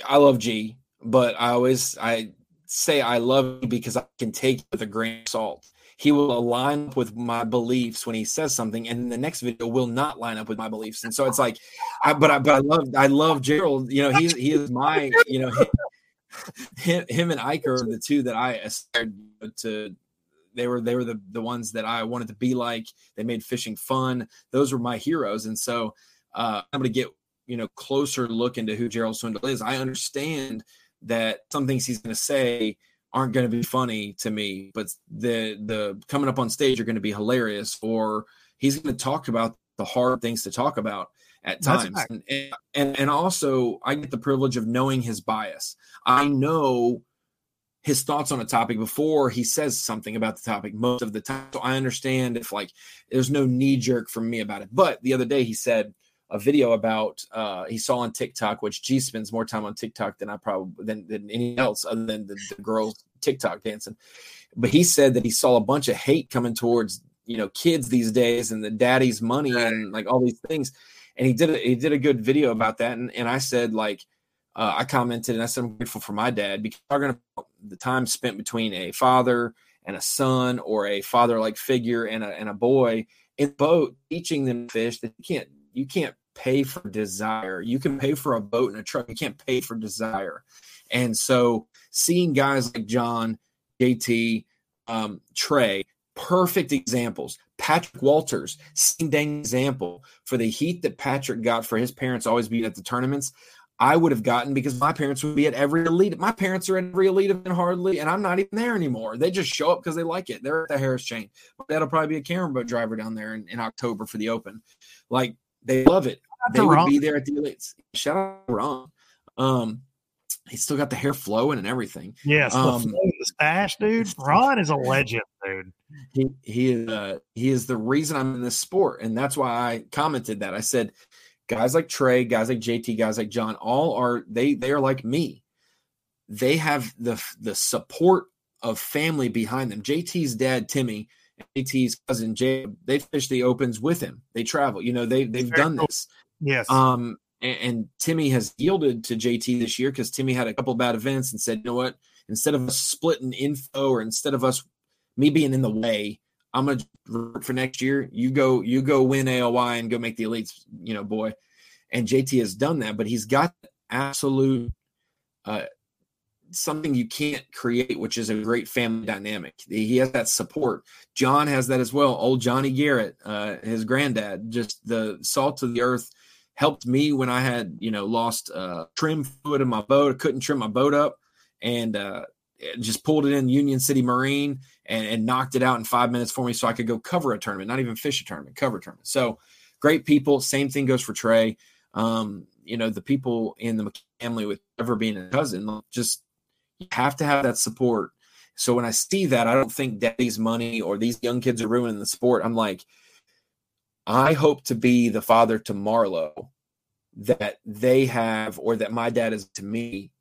I love G, but I always I say I love because I can take it with a grain of salt. He will align up with my beliefs when he says something, and the next video will not line up with my beliefs. And so it's like, I but I but I love I love Gerald. You know, he he is my you know him, him and Ike are the two that I aspired to. They were they were the the ones that I wanted to be like. They made fishing fun. Those were my heroes, and so uh, I'm going to get you know closer look into who Gerald Swindle is. I understand that some things he's going to say aren't going to be funny to me, but the the coming up on stage are going to be hilarious, or he's going to talk about the hard things to talk about at times. And, and and also I get the privilege of knowing his bias. I know his thoughts on a topic before he says something about the topic most of the time. So I understand if like there's no knee jerk from me about it. But the other day he said a video about uh he saw on TikTok, which G spends more time on TikTok than I probably than, than any else other than the, the girls TikTok dancing. But he said that he saw a bunch of hate coming towards you know kids these days and the daddy's money and like all these things. And he did a, he did a good video about that. And and I said like uh, I commented and I said I'm grateful for my dad because I'm gonna the time spent between a father and a son or a father like figure and a and a boy in boat teaching them fish that you can't you can't pay for desire. You can pay for a boat and a truck. You can't pay for desire. And so seeing guys like John, JT, um, Trey, perfect examples. Patrick Walters, same dang example for the heat that Patrick got for his parents always being at the tournaments. I would have gotten because my parents would be at every elite. My parents are at every elite event hardly, and I'm not even there anymore. They just show up because they like it. They're at the Harris chain. That'll probably be a Cameron boat driver down there in, in October for the Open. Like they love it. They would be there at the elites. Shout out to Ron. Um, he's still got the hair flowing and everything. Yes, Um, the stash, dude. Ron is a legend, dude. he he is uh, he is the reason I'm in this sport, and that's why I commented that. I said, guys like Trey, guys like JT, guys like John, all are they they are like me. They have the the support of family behind them. JT's dad, Timmy, and JT's cousin Jacob, they fish the opens with him. They travel. You know, they they've done this. Yes, Um, and, and Timmy has yielded to JT this year because Timmy had a couple bad events and said, you know what, instead of us splitting info or instead of us me being in the way, I'm gonna for next year. You go, you go win AOY and go make the elites, you know, boy. And JT has done that, but he's got absolute uh, something you can't create, which is a great family dynamic. He has that support. John has that as well. Old Johnny Garrett, uh, his granddad, just the salt of the earth, helped me when I had, you know, lost uh, trim fluid in my boat. I couldn't trim my boat up, and uh, just pulled it in Union City Marine and, and knocked it out in five minutes for me, so I could go cover a tournament, not even fish a tournament, cover a tournament. So great people. Same thing goes for Trey. Um, you know, the people in the family with ever being a cousin, just you have to have that support. So when I see that, I don't think daddy's money or these young kids are ruining the sport. I'm like, I hope to be the father to Marlo that they have or that my dad is to me,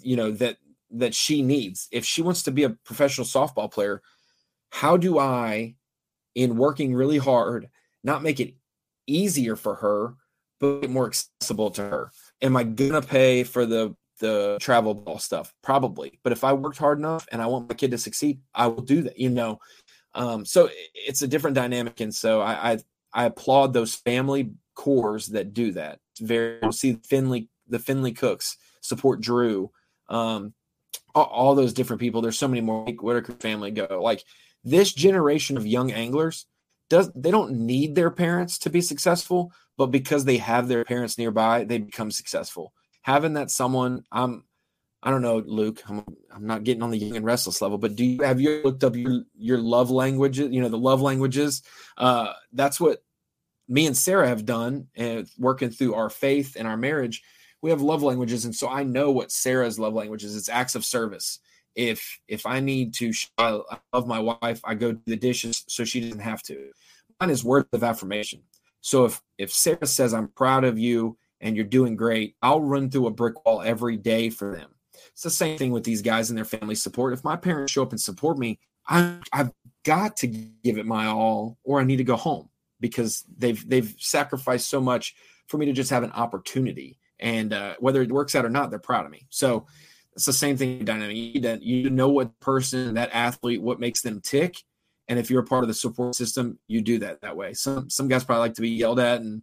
you know, that that she needs. If she wants to be a professional softball player, how do I in working really hard not make it easier for her but more accessible to her? Am I gonna pay for the the travel ball stuff? Probably. But if I worked hard enough and I want my kid to succeed, I will do that, you know. Um, so it's a different dynamic. And so I, I I applaud those family cores that do that. It's very you'll see Finley, the Finley Cooks support Drew, um, all, all, those different people. There's so many more. Whitaker family go like this generation of young anglers does they don't need their parents to be successful, but because they have their parents nearby, they become successful. Having that someone, I'm I don't know, Luke. I'm, I'm not getting on the young and restless level, but do you have you looked up your your love languages? You know, the love languages. Uh, that's what me and Sarah have done, and working through our faith and our marriage. We have love languages, and so I know what Sarah's love language is. It's acts of service. If if I need to, I love my wife. I go do the dishes so she doesn't have to. Mine is words of affirmation. So if if Sarah says I'm proud of you and you're doing great, I'll run through a brick wall every day for them it's the same thing with these guys and their family support. If my parents show up and support me, I, I've got to give it my all, or I need to go home because they've they've sacrificed so much for me to just have an opportunity. And uh, whether it works out or not, they're proud of me. So it's the same thing dynamic. You you know what person, that athlete, what makes them tick. And if you're a part of the support system, you do that that way. Some some guys probably like to be yelled at and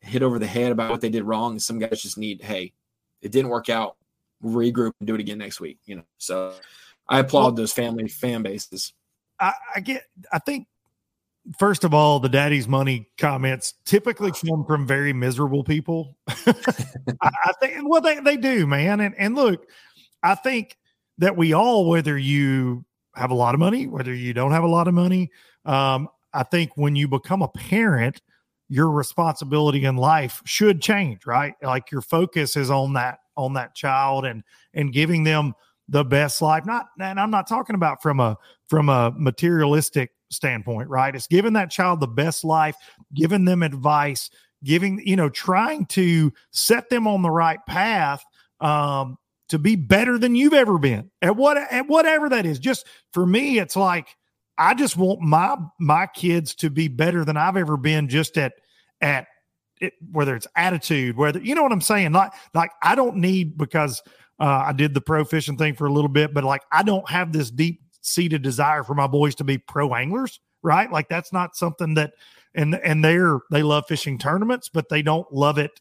hit over the head about what they did wrong. Some guys just need, hey, it didn't work out regroup and do it again next week. You know, so I applaud those family fan bases. I, I get. I think first of all, the daddy's money comments typically come from very miserable people. I, I, think, well, they, they do, man. And, and look, I think that we all, whether you have a lot of money, whether you don't have a lot of money, um, I think when you become a parent, your responsibility in life should change, right? Like your focus is on that on that child and and giving them the best life. Not and i'm not talking about from a from a materialistic standpoint right? It's giving that child the best life giving them advice giving you know trying to set them on the right path um to be better than you've ever been at what at whatever that is. Just for me it's like i just want my my kids to be better than i've ever been just at at it, whether it's attitude, whether you know what I'm saying. Like, like I don't need because uh, I did the pro fishing thing for a little bit, but like I don't have this deep seated desire for my boys to be pro anglers, right? Like that's not something that, and and they're they love fishing tournaments, but they don't love it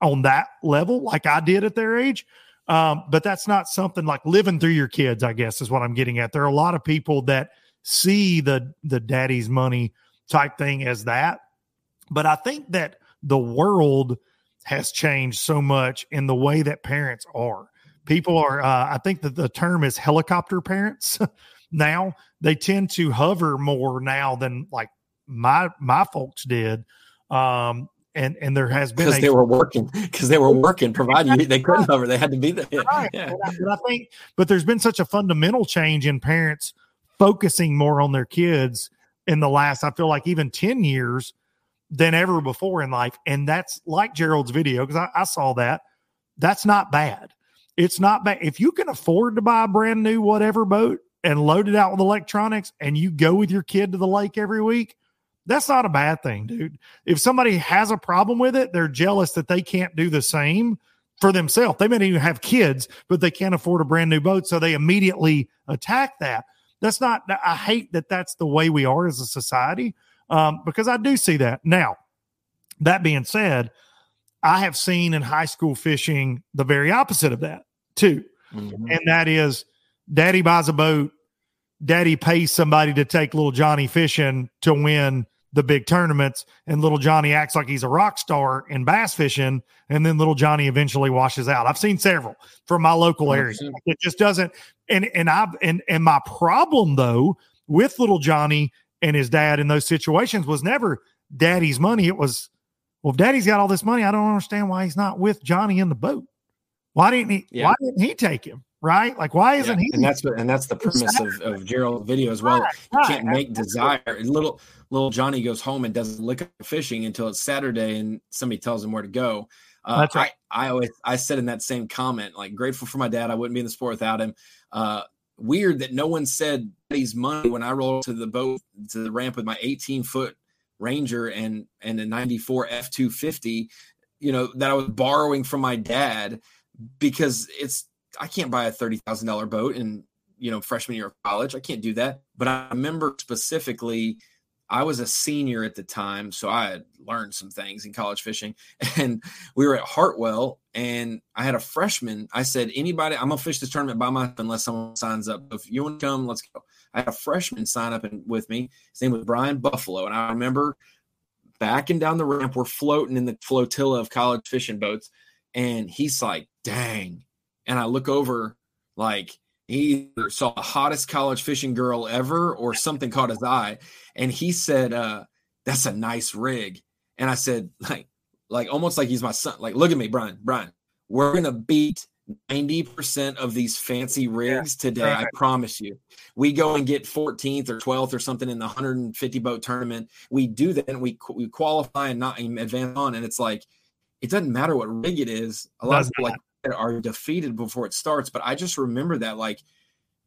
on that level like I did at their age. Um, but that's not something like living through your kids, I guess, is what I'm getting at. There are a lot of people that see the the daddy's money type thing as that. But I think that the world has changed so much in the way that parents are. People are, uh, I think that the term is helicopter parents now. They tend to hover more now than like my my folks did. Um, and and there has been because they were working because they were working providing you, they couldn't hover they had to be there right. yeah. I, but I think but there's been such a fundamental change in parents focusing more on their kids in the last i feel like even 10 years than ever before in life. And that's like Gerald's video, because I, I, saw that. That's not bad. It's not bad. If you can afford to buy a brand new whatever boat and load it out with electronics and you go with your kid to the lake every week, That's not a bad thing, dude. If somebody has a problem with it, they're jealous that they can't do the same for themselves. They may even have kids, but they can't afford a brand new boat. So they immediately attack that. That's not, I hate that that's the way we are as a society um, because I do see that. Now, that being said, I have seen in high school fishing the very opposite of that too. Mm-hmm. And that is daddy buys a boat, daddy pays somebody to take little Johnny fishing to win the big tournaments, and little Johnny acts like he's a rock star in bass fishing, and then little Johnny eventually washes out. I've seen several from my local area. It just doesn't and and I've and and my problem though with little Johnny and his dad in those situations was never daddy's money. It was well, if daddy's got all this money, I don't understand why he's not with Johnny in the boat. Why didn't he? Yeah. Why didn't he take him? Right? Like, why isn't yeah. he? And that's what, and that's the premise of, of Gerald's video as well. Right. You can't make desire. Little little Johnny goes home and doesn't look at fishing until it's Saturday, and somebody tells him where to go. Uh, that's right. I, I always I said in that same comment, like grateful for my dad. I wouldn't be in the sport without him. Uh, weird that no one said he's money when I rolled to the boat to the ramp with my 18 foot Ranger and and a 94 F250, you know, that I was borrowing from my dad because it's I can't buy a thirty thousand dollar boat in you know freshman year of college. I can't do that. But I remember specifically, I was a senior at the time, so I had learned some things in college fishing, and we were at Hartwell, and I had a freshman. I said, anybody, I'm gonna fish this tournament by myself unless someone signs up. If you want to come, let's go. I had a freshman sign up and, with me. His name was Brian Buffalo, and I remember backing down the ramp. We're floating in the flotilla of college fishing boats, and he's like, "Dang!" And I look over, like he either saw the hottest college fishing girl ever, or something caught his eye, and he said, uh, "That's a nice rig." And I said, like, like almost like he's my son. Like, look at me, Brian. Brian, we're gonna beat 90% of these fancy rigs yeah, today. Right. I promise you. We go and get 14th or 12th or something in the 150 boat tournament. We do that and we, we qualify and not advance on. And it's like, it doesn't matter what rig it is. A lot of people like are defeated before it starts. But I just remember that like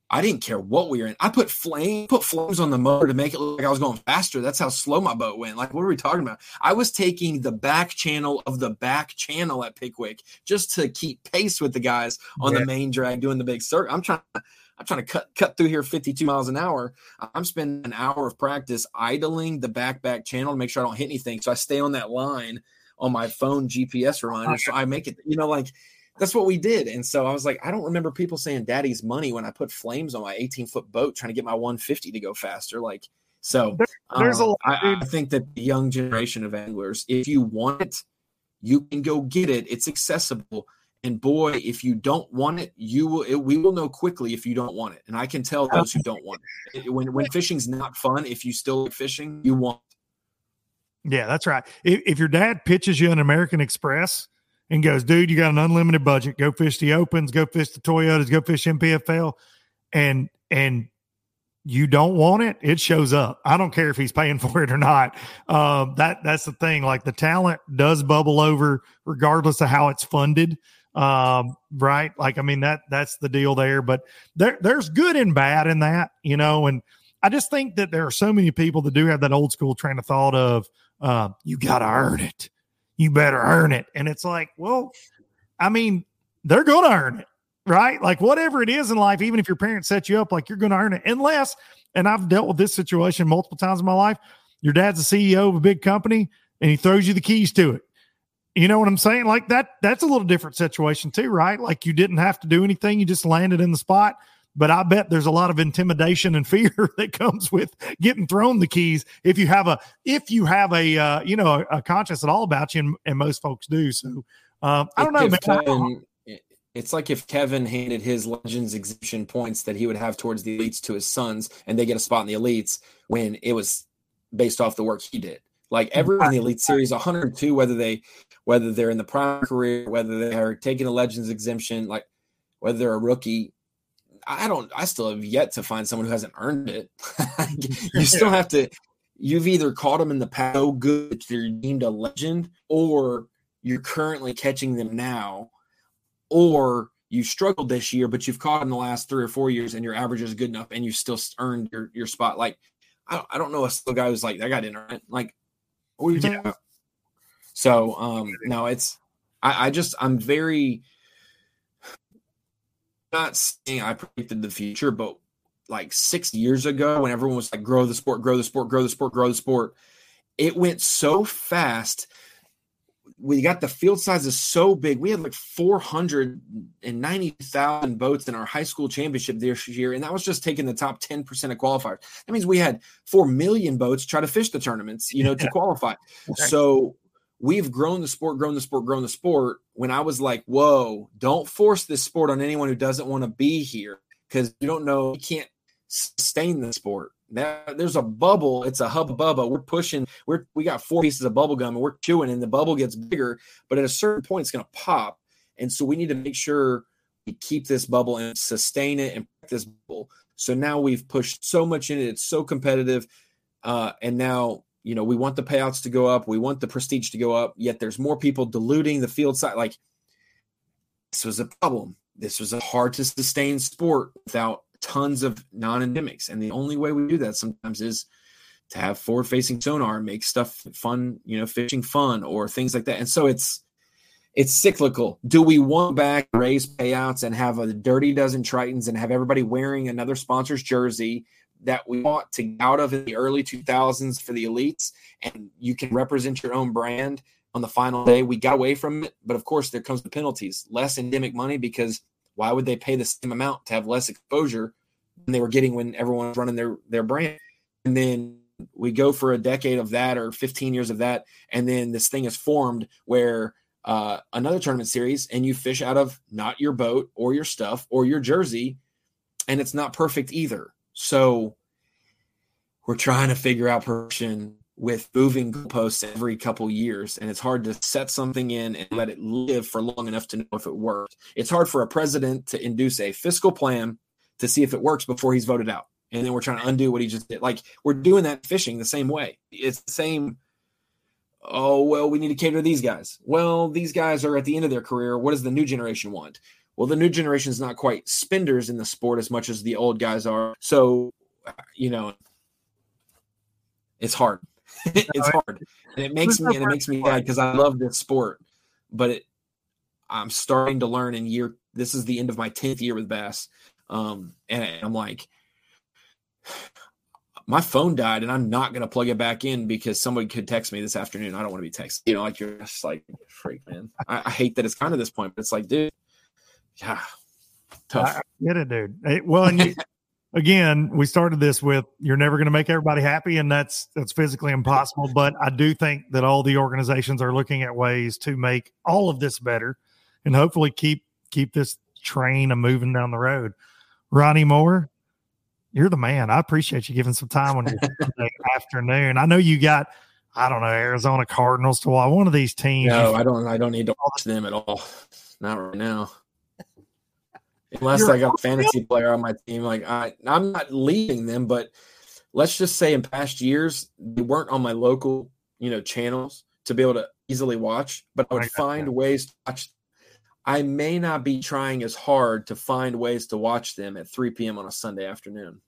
I didn't care what we were in. I put flame, put flames on the motor to make it look like I was going faster. That's how slow my boat went. Like, what are we talking about? I was taking the back channel of the back channel at Pickwick just to keep pace with the guys on yeah. the main drag doing the big circle. I'm trying to, I'm trying to cut cut through here 52 miles an hour. I'm spending an hour of practice idling the back back channel to make sure I don't hit anything. So I stay on that line on my phone GPS reminder. So I make it, you know, like that's what we did. And so I was like, I don't remember people saying daddy's money when I put flames on my 18 foot boat trying to get my 150 to go faster. Like, so there's a um, lot, I, I, think that the young generation of anglers, if you want it, you can go get it. It's accessible. And boy, if you don't want it, you will. It, we will know quickly if you don't want it. And I can tell those who don't want it. When when fishing's not fun, if you still like fishing, you want. Yeah, that's right. If, if your dad pitches you an American Express, and goes, dude, you got an unlimited budget. Go fish the opens, go fish the Toyotas, go fish NPFL. and and you don't want it, it shows up. I don't care if he's paying for it or not. Uh, that that's the thing. Like the talent does bubble over, regardless of how it's funded. Um, right? Like I mean that that's the deal there. But there there's good and bad in that, you know. And I just think that there are so many people that do have that old school train of thought of uh, you got to earn it you better earn it. And it's like, well, I mean, they're going to earn it, right? Like whatever it is in life, even if your parents set you up, like you're going to earn it. Unless, and I've dealt with this situation multiple times in my life, your dad's the CEO of a big company and he throws you the keys to it. You know what I'm saying? Like that, that's a little different situation too, right? Like you didn't have to do anything. You just landed in the spot but I bet there's a lot of intimidation and fear that comes with getting thrown the keys if you have a if you have a uh, you know a, a, conscience at all about you, and, and most folks do. So um, I don't know. Kevin, it's like if Kevin handed his Legends exemption points that he would have towards the elites to his sons, and they get a spot in the elites when it was based off the work he did. Like everyone in the elite series, 102, whether they whether they're in the prime career, whether they are taking a Legends exemption, like whether they're a rookie, I don't. I still have yet to find someone who hasn't earned it. you still have to. You've either caught them in the past so good they're deemed a legend, or you're currently catching them now, or you struggled this year, but you've caught in the last three or four years, and your average is good enough, and you still earned your your spot. Like I, I don't know a guy who's like, I got internet. Like, what are you talking Yeah. about? So, um, no, it's, I, I just, I'm very, not saying I predicted the future, but like six years ago, when everyone was like, grow the sport, grow the sport, grow the sport, grow the sport, it went so fast. We got the field sizes so big. We had like 490,000 boats in our high school championship this year. And that was just taking the top 10% of qualifiers. That means we had 4 million boats try to fish the tournaments, you know, to qualify. So we've grown the sport, grown the sport, grown the sport. When I was like, whoa, don't force this sport on anyone who doesn't want to be here because you don't know, you can't sustain the sport. Now there's a bubble, it's a hubba bubba. We're pushing, we're we got four pieces of bubble gum and we're chewing, and the bubble gets bigger, but at a certain point, it's gonna pop. And so we need to make sure we keep this bubble and sustain it and this bubble. So now we've pushed so much in it, it's so competitive. Uh, and now you know we want the payouts to go up we want the prestige to go up yet there's more people diluting the field side like this was a problem. This was a hard to sustain sport without tons of non-endemics. And the only way we do that sometimes is to have forward facing sonar make stuff fun you know fishing fun or things like that. And so it's it's cyclical. Do we want back raise payouts and have a dirty dozen tritons and have everybody wearing another sponsor's jersey that we want to get out of in the early 2000s for the elites and you can represent your own brand on the final day. We got away from it but of course there comes the penalties. Less endemic money because why would they pay the same amount to have less exposure than they were getting when everyone was running their their brand? And then we go for a decade of that or 15 years of that and then this thing is formed where uh, another tournament series and you fish out of not your boat or your stuff or your jersey and it's not perfect either so we're trying to figure out perfection with moving goalposts every couple years, and it's hard to set something in and let it live for long enough to know if it worked. It's hard for a president to induce a fiscal plan to see if it works before he's voted out, and then we're trying to undo what he just did. Like we're doing that fishing the same way. It's the same. Oh well, we need to cater to these guys. Well, these guys are at the end of their career. What does the new generation want? Well, the new generation is not quite spenders in the sport as much as the old guys are. So, you know, it's hard. it's hard, and it makes me and it makes me mad because I love this sport, but it, I'm starting to learn in year. This is the end of my tenth year with bass, um, and I'm like, my phone died, and I'm not gonna plug it back in because somebody could text me this afternoon. I don't want to be texted. You know, like you're just like freak, man. I, I hate that it's kind of this point, but it's like, dude, yeah, tough. I get it, dude. Well, and you, again, we started this with you're never going to make everybody happy, and that's that's physically impossible. But I do think that all the organizations are looking at ways to make all of this better, and hopefully keep keep this train a moving down the road. Ronnie Moore, you're the man. I appreciate you giving some time on your Sunday afternoon. I know you got. I don't know Arizona Cardinals to watch. One of these teams. No, I don't. I don't need to watch them at all. Not right now. Unless You're- I got a fantasy player on my team, like I, I'm not leaving them, but let's just say in past years they weren't on my local, you know, channels to be able to easily watch. But I I would got find that. ways to watch. I may not be trying as hard to find ways to watch them at 3 p.m. on a Sunday afternoon.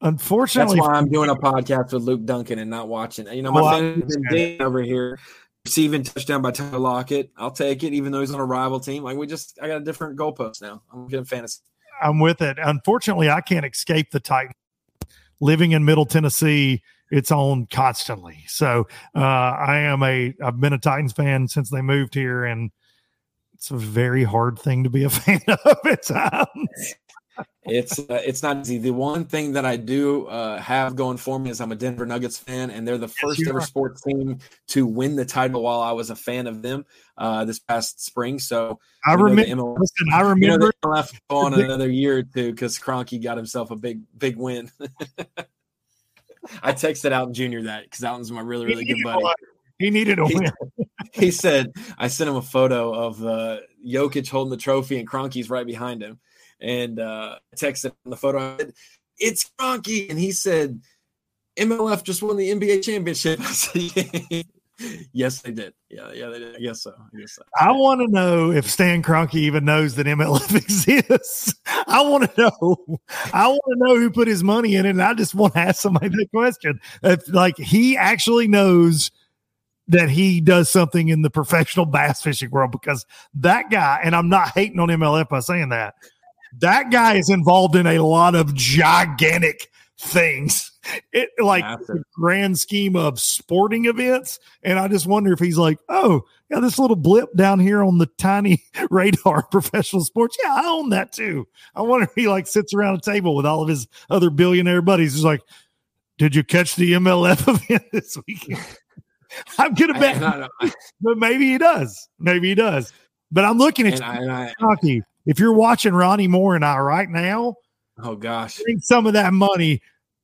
Unfortunately, that's why I'm doing a podcast with Luke Dunkin and not watching. You know, my I fan's been understand. digging over here, receiving touchdown by Tyler Lockett. I'll take it, even though he's on a rival team. Like we just, I got a different goalpost now. I'm getting fantasy. I'm with it. Unfortunately, I can't escape the Titans. Living in Middle Tennessee, it's on constantly. So uh, I am a. I've been a Titans fan since they moved here, and it's a very hard thing to be a fan of at times. It's uh, it's not easy. The one thing that I do uh, have going for me is I'm a Denver Nuggets fan, and they're the first ever are. sports team to win the title while I was a fan of them uh, this past spring. So I you know, remember. ML Listen, I You know, remember. they left on another year or two because Kroenke got himself a big, big win. I texted out Junior that because that was my really, really good buddy. He needed a He- win. He said, I sent him a photo of uh, Jokic holding the trophy and Kroenke's right behind him. And uh, texted the photo. Said, it's Kroenke. And he said, MLF just won the NBA championship. Said, yes, they did. Yeah, yeah, they did. I guess so. I so. I want to know if Stan Kroenke even knows that MLF exists. I want to know. I want to know who put his money in it, and I just want to ask somebody that question. If like he actually knows that he does something in the professional bass fishing world, because that guy, and I'm not hating on MLF by saying that, that guy is involved in a lot of gigantic things. It like the grand scheme of sporting events. And I just wonder if he's like, oh, yeah, this little blip down here on the tiny radar professional sports. Yeah, I own that too. I wonder if he like sits around a table with all of his other billionaire buddies. He's like, did you catch the MLF event this weekend? I'm gonna bet, I, I, but maybe he does. Maybe he does. But I'm looking at and you, if you're watching Ronnie Moore and I right now, oh gosh, bring some of that money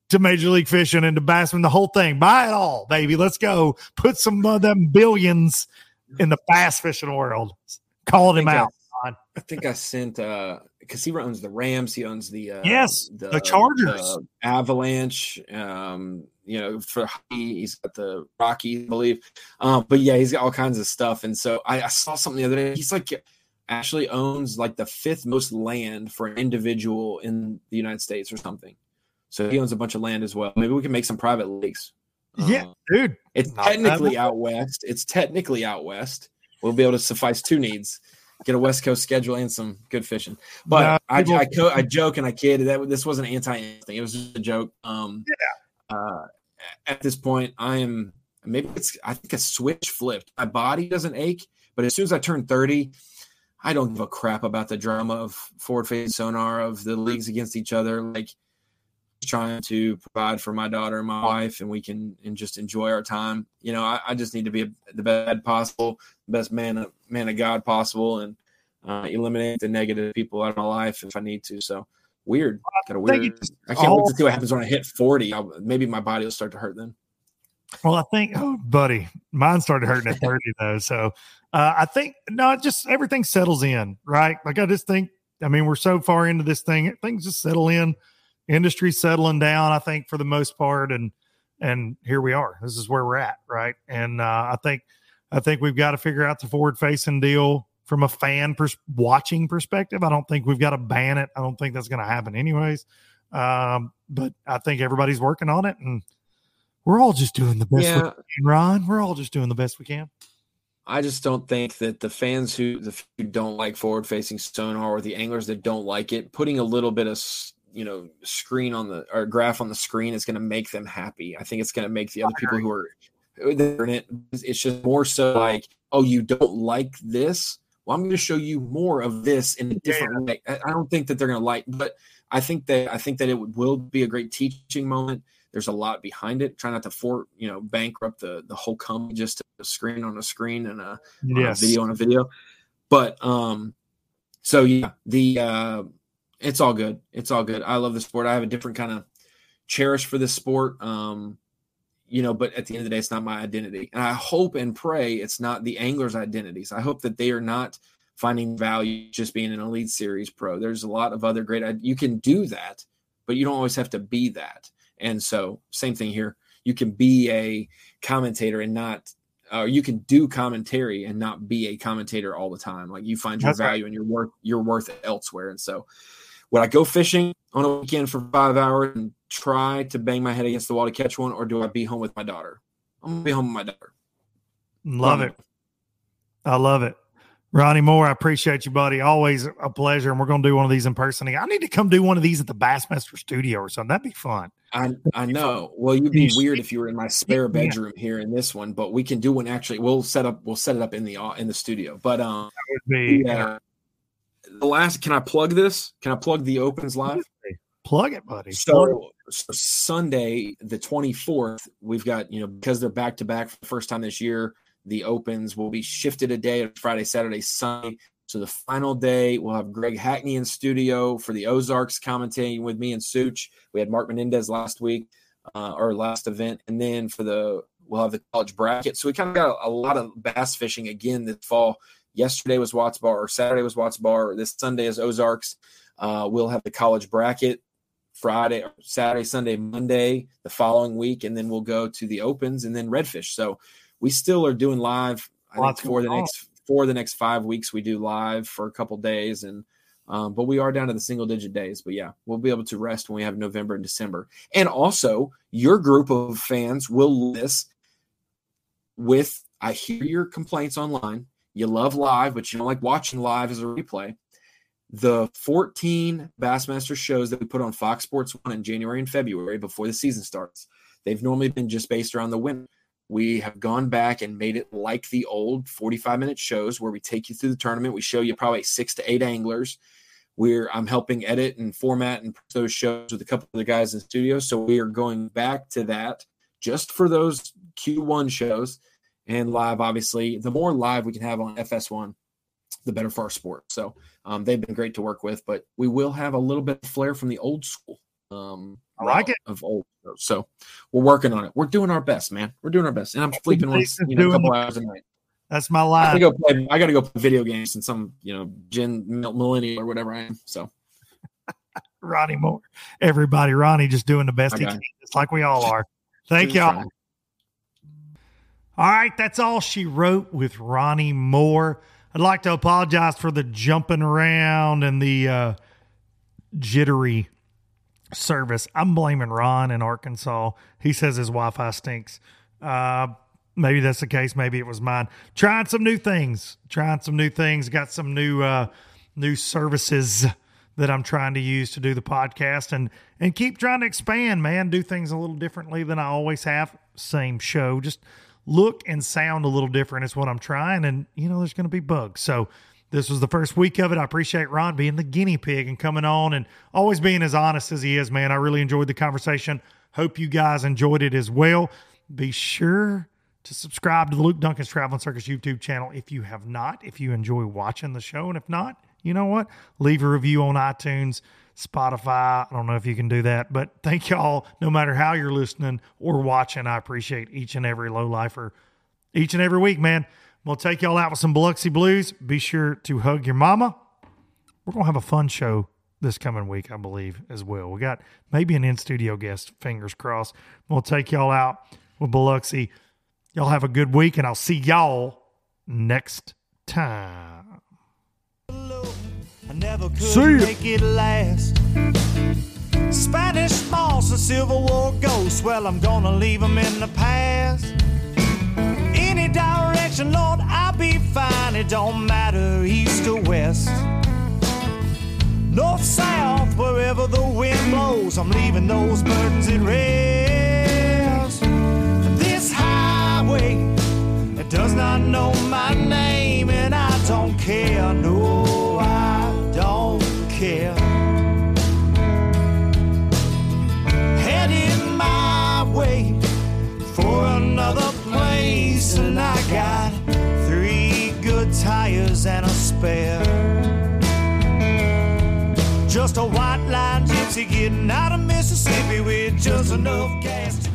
to Major League Fishing and to Bassman, the whole thing. Buy it all, baby. Let's go. Put some of them billions in the bass fishing world. Calling him out. I, I think I sent uh because he owns the Rams, he owns the uh, yes the, the Chargers, the Avalanche. Um, you know, for he's got the Rockies, I believe. Um, but yeah, he's got all kinds of stuff. And so I, I saw something the other day. He's like actually owns like the fifth most land for an individual in the United States or something. So he owns a bunch of land as well. Maybe we can make some private lakes. Yeah, uh, dude. It's technically out west. It's technically out west. We'll be able to suffice two needs. Get a West Coast schedule and some good fishing. But I, I, I, I, joke and I kid that this wasn't anti anything. It was just a joke. Um, yeah. Uh, at this point, I am maybe it's I think a switch flipped. My body doesn't ache, but as soon as I turn 30, I don't give a crap about the drama of forward facing sonar of the leagues against each other. Like trying to provide for my daughter and my wife, and we can and just enjoy our time. You know, I, I just need to be the best possible, best man of man of God possible, and uh, eliminate the negative people out of my life if I need to. So weird, kind of weird. I can't wait to see what happens when I hit forty. I'll, maybe my body will start to hurt then. Well, I think, oh, buddy, mine started hurting at 30 though. So uh, I think, no, just everything settles in, right? Like I just think, I mean, we're so far into this thing, things just settle in, industry settling down, I think, for the most part. And, and here we are. This is where we're at, right? And uh, I think, I think we've got to figure out the forward facing deal from a fan pers- watching perspective. I don't think we've got to ban it. I don't think that's going to happen anyways. Um, but I think everybody's working on it and we're all just doing the best yeah. we can, Ron. We're all just doing the best we can. I just don't think that the fans who the who don't like forward facing sonar or the anglers that don't like it, putting a little bit of you know screen on the or graph on the screen is going to make them happy. I think it's going to make the other people who are in it. It's just more so like, oh, you don't like this. Well, I'm going to show you more of this in a different yeah. way. I don't think that they're going to like, but I think that I think that it will be a great teaching moment. There's a lot behind it. Try not to for you know bankrupt the the whole company just to a screen on a screen and a, yes. a video on a video. But um, so yeah, the uh, it's all good. It's all good. I love the sport. I have a different kind of cherish for this sport. Um, you know, but at the end of the day, it's not my identity. And I hope and pray it's not the anglers' identities. I hope that they are not finding value just being an elite series pro. There's a lot of other great you can do that, but you don't always have to be that. And so, same thing here. You can be a commentator and not, uh, you can do commentary and not be a commentator all the time. Like you find your That's value right. and your worth, your worth elsewhere. And so, would I go fishing on a weekend for five hours and try to bang my head against the wall to catch one, or do I be home with my daughter? I'm gonna be home with my daughter. Love it. I love it. Ronnie Moore, I appreciate you, buddy. Always a pleasure. And we're going to do one of these in person. I need to come do one of these at the Bassmaster studio or something. That'd be fun. I, I know. Well, you'd be weird if you were in my spare bedroom here in this one, but we can do one actually. We'll set up, we'll set it up in the, uh, in the studio. But, um, be, yeah. the last, can I plug this? Can I plug the opens live? Plug it, buddy. So, so Sunday, the 24th, we've got, you know, because they're back to back for the first time this year, the opens will be shifted a day Friday, Saturday, Sunday. So the final day, we'll have Greg Hackney in studio for the Ozarks commentating with me and Such. We had Mark Menendez last week, uh, or last event, and then for the we'll have the college bracket. So we kind of got a, a lot of bass fishing again this fall. Yesterday was Watts Bar, or Saturday was Watts Bar. This Sunday is Ozarks. Uh, we'll have the college bracket Friday, Saturday, Sunday, Monday the following week, and then we'll go to the opens and then redfish. So we still are doing live. I Lots think for the on. next for the next five weeks, we do live for a couple days, and um, but we are down to the single digit days. But yeah, we'll be able to rest when we have November and December, and also your group of fans will list with. I hear your complaints online. You love live, but you don't like watching live as a replay the 14 Bassmaster shows that we put on Fox Sports 1 in January and February before the season starts. They've normally been just based around the winter. We have gone back and made it like the old 45 minute shows where we take you through the tournament. We show you probably six to eight anglers. We're I'm helping edit and format and those shows with a couple of the guys in the studio. So we are going back to that just for those Q1 shows and live. Obviously, the more live we can have on FS1, the better for our sport. So um, they've been great to work with, but we will have a little bit of flair from the old school. Um, I like it. of old. So we're working on it. We're doing our best, man. We're doing our best, and I'm sleeping once, you know, a couple hours a night. That's my I gotta go play. I gotta go play video games and some, you know, Gen millennial or whatever I am. So Ronnie Moore. Everybody, Ronnie just doing the best he can. It's like we all are. Thank y'all. trying. All right, that's all she wrote with Ronnie Moore. I'd like to apologize for the jumping around and the uh, jittery service. I'm blaming Ron in Arkansas. He says his Wi Fi stinks. Uh, maybe that's the case. Maybe it was mine. Trying some new things. Trying some new things. Got some new uh, new services that I'm trying to use to do the podcast and and keep trying to expand, man. Do things a little differently than I always have. Same show, just look and sound a little different is what I'm trying. And you know, there's going to be bugs. So this was the first week of it. I appreciate Ron being the guinea pig and coming on and always being as honest as he is, man. I really enjoyed the conversation. Hope you guys enjoyed it as well. Be sure to subscribe to the Luke Dunkin's Traveling Circus YouTube channel if you have not, if you enjoy watching the show. And if not, you know what? Leave a review on iTunes, Spotify. I don't know if you can do that, but thank y'all, no matter how you're listening or watching. I appreciate each and every low lifer each and every week, man. We'll take y'all out with some Biloxi Blues. Be sure to hug your mama. We're going to have a fun show this coming week, I believe, as well. We got maybe an in studio guest, fingers crossed. We'll take y'all out with Biloxi. Y'all have a good week, and I'll see y'all next time. I never could See ya. make it last. Spanish moss and Civil War ghosts, well, I'm gonna leave them in the past. Direction, Lord, I'll be fine. It don't matter, east or west. North, south, wherever the wind blows, I'm leaving those burdens at rest. This highway, it does not know my name, and I don't care. No, I don't care. Got three good tires and a spare. Just a white line gypsy getting out of Mississippi with just enough gas.